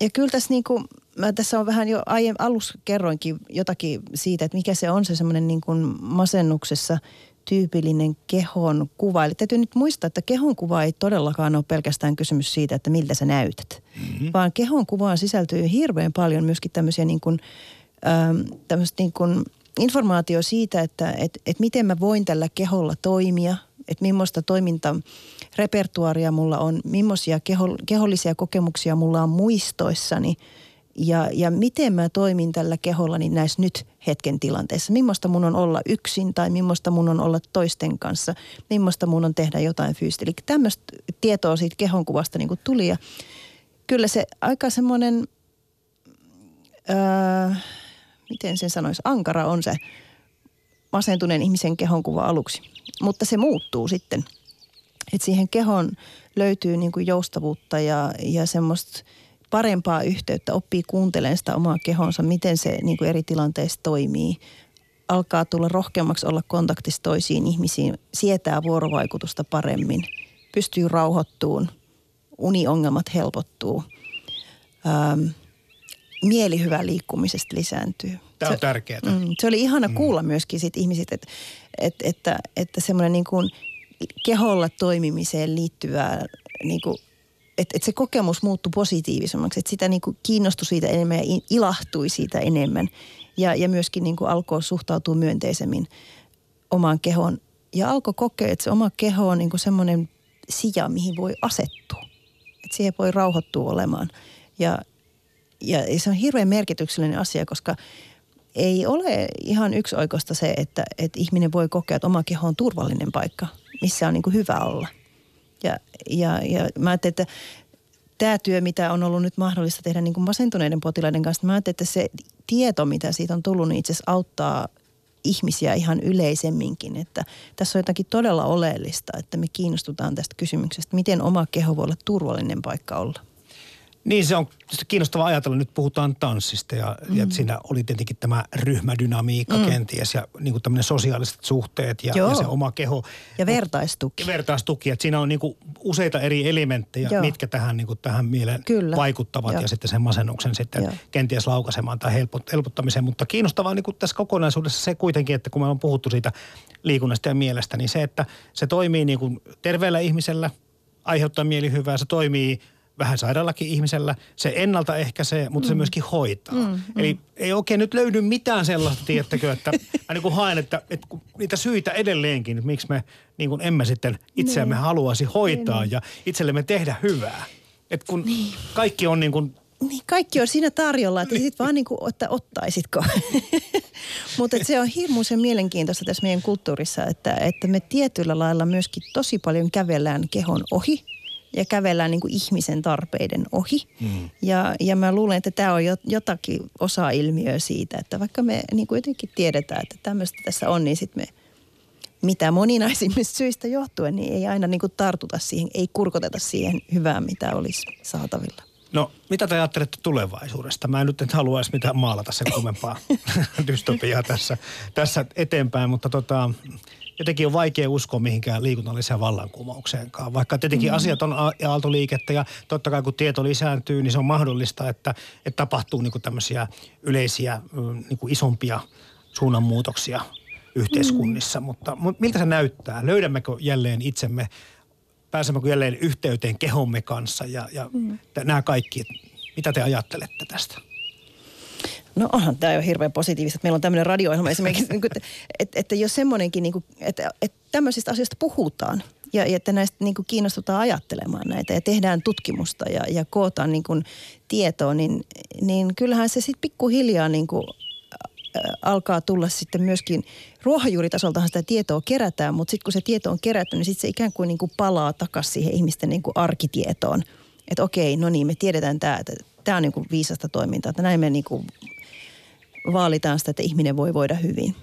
ja kyllä tässä niin kuin, mä tässä on vähän jo aiemmin alussa kerroinkin jotakin siitä, että mikä se on se semmoinen niin kuin masennuksessa tyypillinen kehon kuva. Eli täytyy nyt muistaa, että kehon kuva ei todellakaan ole pelkästään kysymys siitä, että miltä sä näytät. Mm-hmm. Vaan kehon kuvaan sisältyy hirveän paljon myöskin tämmöisiä niin kuin, ähm, niin kuin informaatio siitä, että et, et miten mä voin tällä keholla toimia, että millaista toiminta repertuaria mulla on, millaisia keho, kehollisia kokemuksia mulla on muistoissani – ja, ja miten mä toimin tällä kehollani näissä nyt hetken tilanteessa. Millaista mun on olla yksin tai millaista mun on olla toisten kanssa. Millaista mun on tehdä jotain fyysistä. Eli tämmöistä tietoa siitä kehonkuvasta niin kuin tuli. Ja kyllä se aika semmoinen, öö, miten sen sanoisi, ankara on se masentuneen ihmisen kehonkuva aluksi. Mutta se muuttuu sitten. Että siihen kehon löytyy niin kuin joustavuutta ja, ja semmoista – parempaa yhteyttä, oppii kuuntelemaan sitä omaa kehonsa, miten se niin kuin eri tilanteissa toimii. Alkaa tulla rohkeammaksi olla kontaktissa toisiin ihmisiin, sietää vuorovaikutusta paremmin, pystyy rauhoittuun, uniongelmat helpottuu. Ähm, mielihyvä liikkumisesta lisääntyy. Tämä on tärkeää. Mm, se oli ihana mm. kuulla myöskin siitä ihmisiltä, että, että, että, että semmoinen niin kuin keholla toimimiseen liittyvää niin kuin että, että se kokemus muuttui positiivisemmaksi, että sitä niin kuin kiinnostui siitä enemmän ja ilahtui siitä enemmän. Ja, ja myöskin niin kuin alkoi suhtautua myönteisemmin omaan kehoon. Ja alkoi kokea, että se oma keho on niin kuin semmoinen sija, mihin voi asettua. Että siihen voi rauhoittua olemaan. Ja, ja se on hirveän merkityksellinen asia, koska ei ole ihan yksioikoista se, että, että ihminen voi kokea, että oma keho on turvallinen paikka, missä on niin kuin hyvä olla. Ja, ja, ja mä ajattelin, että tämä työ, mitä on ollut nyt mahdollista tehdä niin kuin masentuneiden potilaiden kanssa, mä ajattelin, että se tieto, mitä siitä on tullut, niin itse asiassa auttaa ihmisiä ihan yleisemminkin. Että tässä on jotakin todella oleellista, että me kiinnostutaan tästä kysymyksestä, miten oma keho voi olla turvallinen paikka olla. Niin se on kiinnostava ajatella. Nyt puhutaan tanssista ja, mm. ja siinä oli tietenkin tämä ryhmädynamiikka mm. kenties ja niin kuin tämmöinen sosiaaliset suhteet ja, ja se oma keho. Ja vertaistuki. Ja vertaistuki, että siinä on niin kuin useita eri elementtejä, Joo. mitkä tähän, niin kuin tähän mieleen Kyllä. vaikuttavat Joo. ja sitten sen masennuksen sitten Joo. kenties laukaisemaan tai helpot, helpottamiseen. Mutta kiinnostavaa niin kuin tässä kokonaisuudessa se kuitenkin, että kun me on puhuttu siitä liikunnasta ja mielestä, niin se, että se toimii niin kuin terveellä ihmisellä, aiheuttaa mielihyvää, se toimii – vähän sairaallakin ihmisellä. Se ennaltaehkäisee, mutta mm. se myöskin hoitaa. Mm, mm. Eli ei oikein nyt löydy mitään sellaista, tiettäkö, että mä niin kuin haen, että, että niitä syitä edelleenkin, että miksi me niin kuin emme sitten itseämme niin. haluaisi hoitaa niin. ja itsellemme tehdä hyvää. Et kun niin. kaikki on niin kuin niin kaikki on siinä tarjolla, että sitten vaan niin kuin, että ottaisitko. Mutta se on hirmuisen mielenkiintoista tässä meidän kulttuurissa, että, että me tietyllä lailla myöskin tosi paljon kävellään kehon ohi ja kävellään niin kuin ihmisen tarpeiden ohi. Mm. Ja, ja mä luulen, että tämä on jotakin osa-ilmiöä siitä, että vaikka me niin kuin jotenkin tiedetään, että tämmöistä tässä on, niin sitten me mitä moninaisimmista syistä johtuen, niin ei aina niin kuin tartuta siihen, ei kurkoteta siihen hyvään, mitä olisi saatavilla. No, mitä te ajattelette tulevaisuudesta? Mä en nyt en haluaisi mitään maalata sen kummempaa dystopiaa tässä, tässä eteenpäin, mutta tota, jotenkin on vaikea uskoa mihinkään liikunnalliseen vallankumoukseenkaan. Vaikka tietenkin mm. asiat on aaltoliikettä ja totta kai kun tieto lisääntyy, niin se on mahdollista, että, että tapahtuu niin tämmöisiä yleisiä niin kuin isompia suunnanmuutoksia yhteiskunnissa. Mm. Mutta, mutta miltä se näyttää? Löydämmekö jälleen itsemme pääsemmekö jälleen yhteyteen kehomme kanssa ja, ja mm. nämä kaikki. Mitä te ajattelette tästä? No onhan tämä jo hirveän positiivista. Meillä on tämmöinen radio esimerkiksi, niin että, että, että jos semmoinenkin, niin kuin, että, että tämmöisistä asioista puhutaan ja, ja että näistä niin kuin kiinnostutaan ajattelemaan näitä ja tehdään tutkimusta ja, ja kootaan niin kuin tietoa, niin, niin kyllähän se sitten pikkuhiljaa niin kuin alkaa tulla sitten myöskin, ruohonjuuritasoltahan sitä tietoa kerätään, mutta sitten kun se tieto on kerätty, niin sitten se ikään kuin, niin kuin palaa takaisin siihen ihmisten niin kuin arkitietoon. Että okei, no niin, me tiedetään tämä, että tämä on niin kuin viisasta toimintaa, että näin me niin kuin vaalitaan sitä, että ihminen voi voida hyvin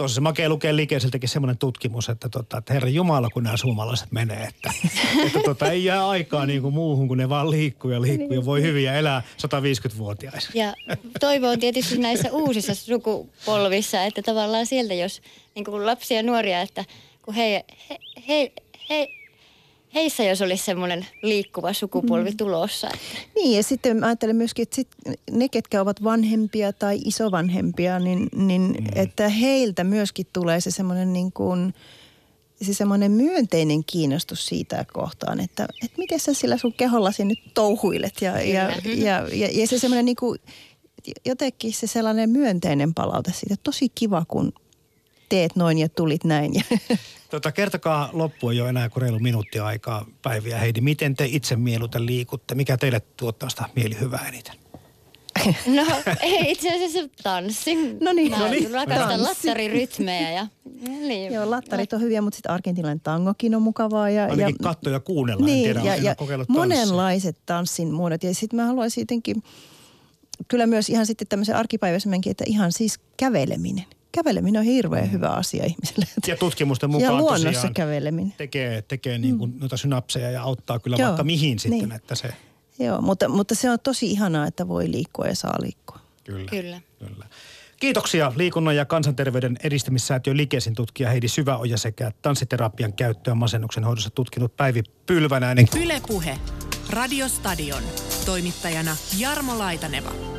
tuossa se makea lukee liikeiseltäkin semmoinen tutkimus, että, tota, että Herra Jumala, kun nämä suomalaiset menee, että, että tota, ei jää aikaa niin kuin muuhun, kun ne vaan liikkuu ja liikkuu ja voi hyvin ja elää 150-vuotiaissa. Ja toivo on tietysti näissä uusissa sukupolvissa, että tavallaan sieltä, jos niin kuin lapsia ja nuoria, että kun he, he, he, he heissä jos olisi semmoinen liikkuva sukupolvi mm. tulossa. Että. Niin ja sitten mä ajattelen myöskin, että sit ne, ketkä ovat vanhempia tai isovanhempia, niin, niin mm. että heiltä myöskin tulee se semmoinen niin kuin, se semmoinen myönteinen kiinnostus siitä kohtaan, että, että miten sä sillä sun kehollasi nyt touhuilet. Ja, ja, ja, ja, ja se semmoinen niin kuin, jotenkin se sellainen myönteinen palaute siitä. Tosi kiva, kun teet noin ja tulit näin. Tota, kertokaa loppua jo enää kuin reilu minuutti aikaa päiviä. Heidi, miten te itse mieluiten liikutte? Mikä teille tuottaa sitä mielihyvää eniten? No ei itse asiassa tanssi. No niin, no niin. Rakastan lattarirytmejä. Ja, niin. Joo, lattarit on hyviä, mutta sitten argentinalainen tangokin on mukavaa. Ja, Ainakin ja, katto ja kuunnella, niin, en tiedä, ja, ja monenlaiset tanssin muodot. Ja sitten mä haluaisin jotenkin, kyllä myös ihan sitten tämmöisen arkipäiväisemmänkin, että ihan siis käveleminen käveleminen on hirveän mm. hyvä asia ihmiselle. Ja tutkimusten mukaan ja luonnossa käveleminen. tekee, tekee niin kuin mm. noita synapseja ja auttaa kyllä Joo, vaikka mihin sitten, niin. että se... Joo, mutta, mutta se on tosi ihanaa, että voi liikkua ja saa liikkua. Kyllä. Kyllä. kyllä. Kiitoksia liikunnan ja kansanterveyden edistämissäätiön Likesin tutkija Heidi Syväoja sekä tanssiterapian käyttöä masennuksen hoidossa tutkinut Päivi Pylvänäinen. Ylepuhe. Radiostadion. Toimittajana Jarmo Laitaneva.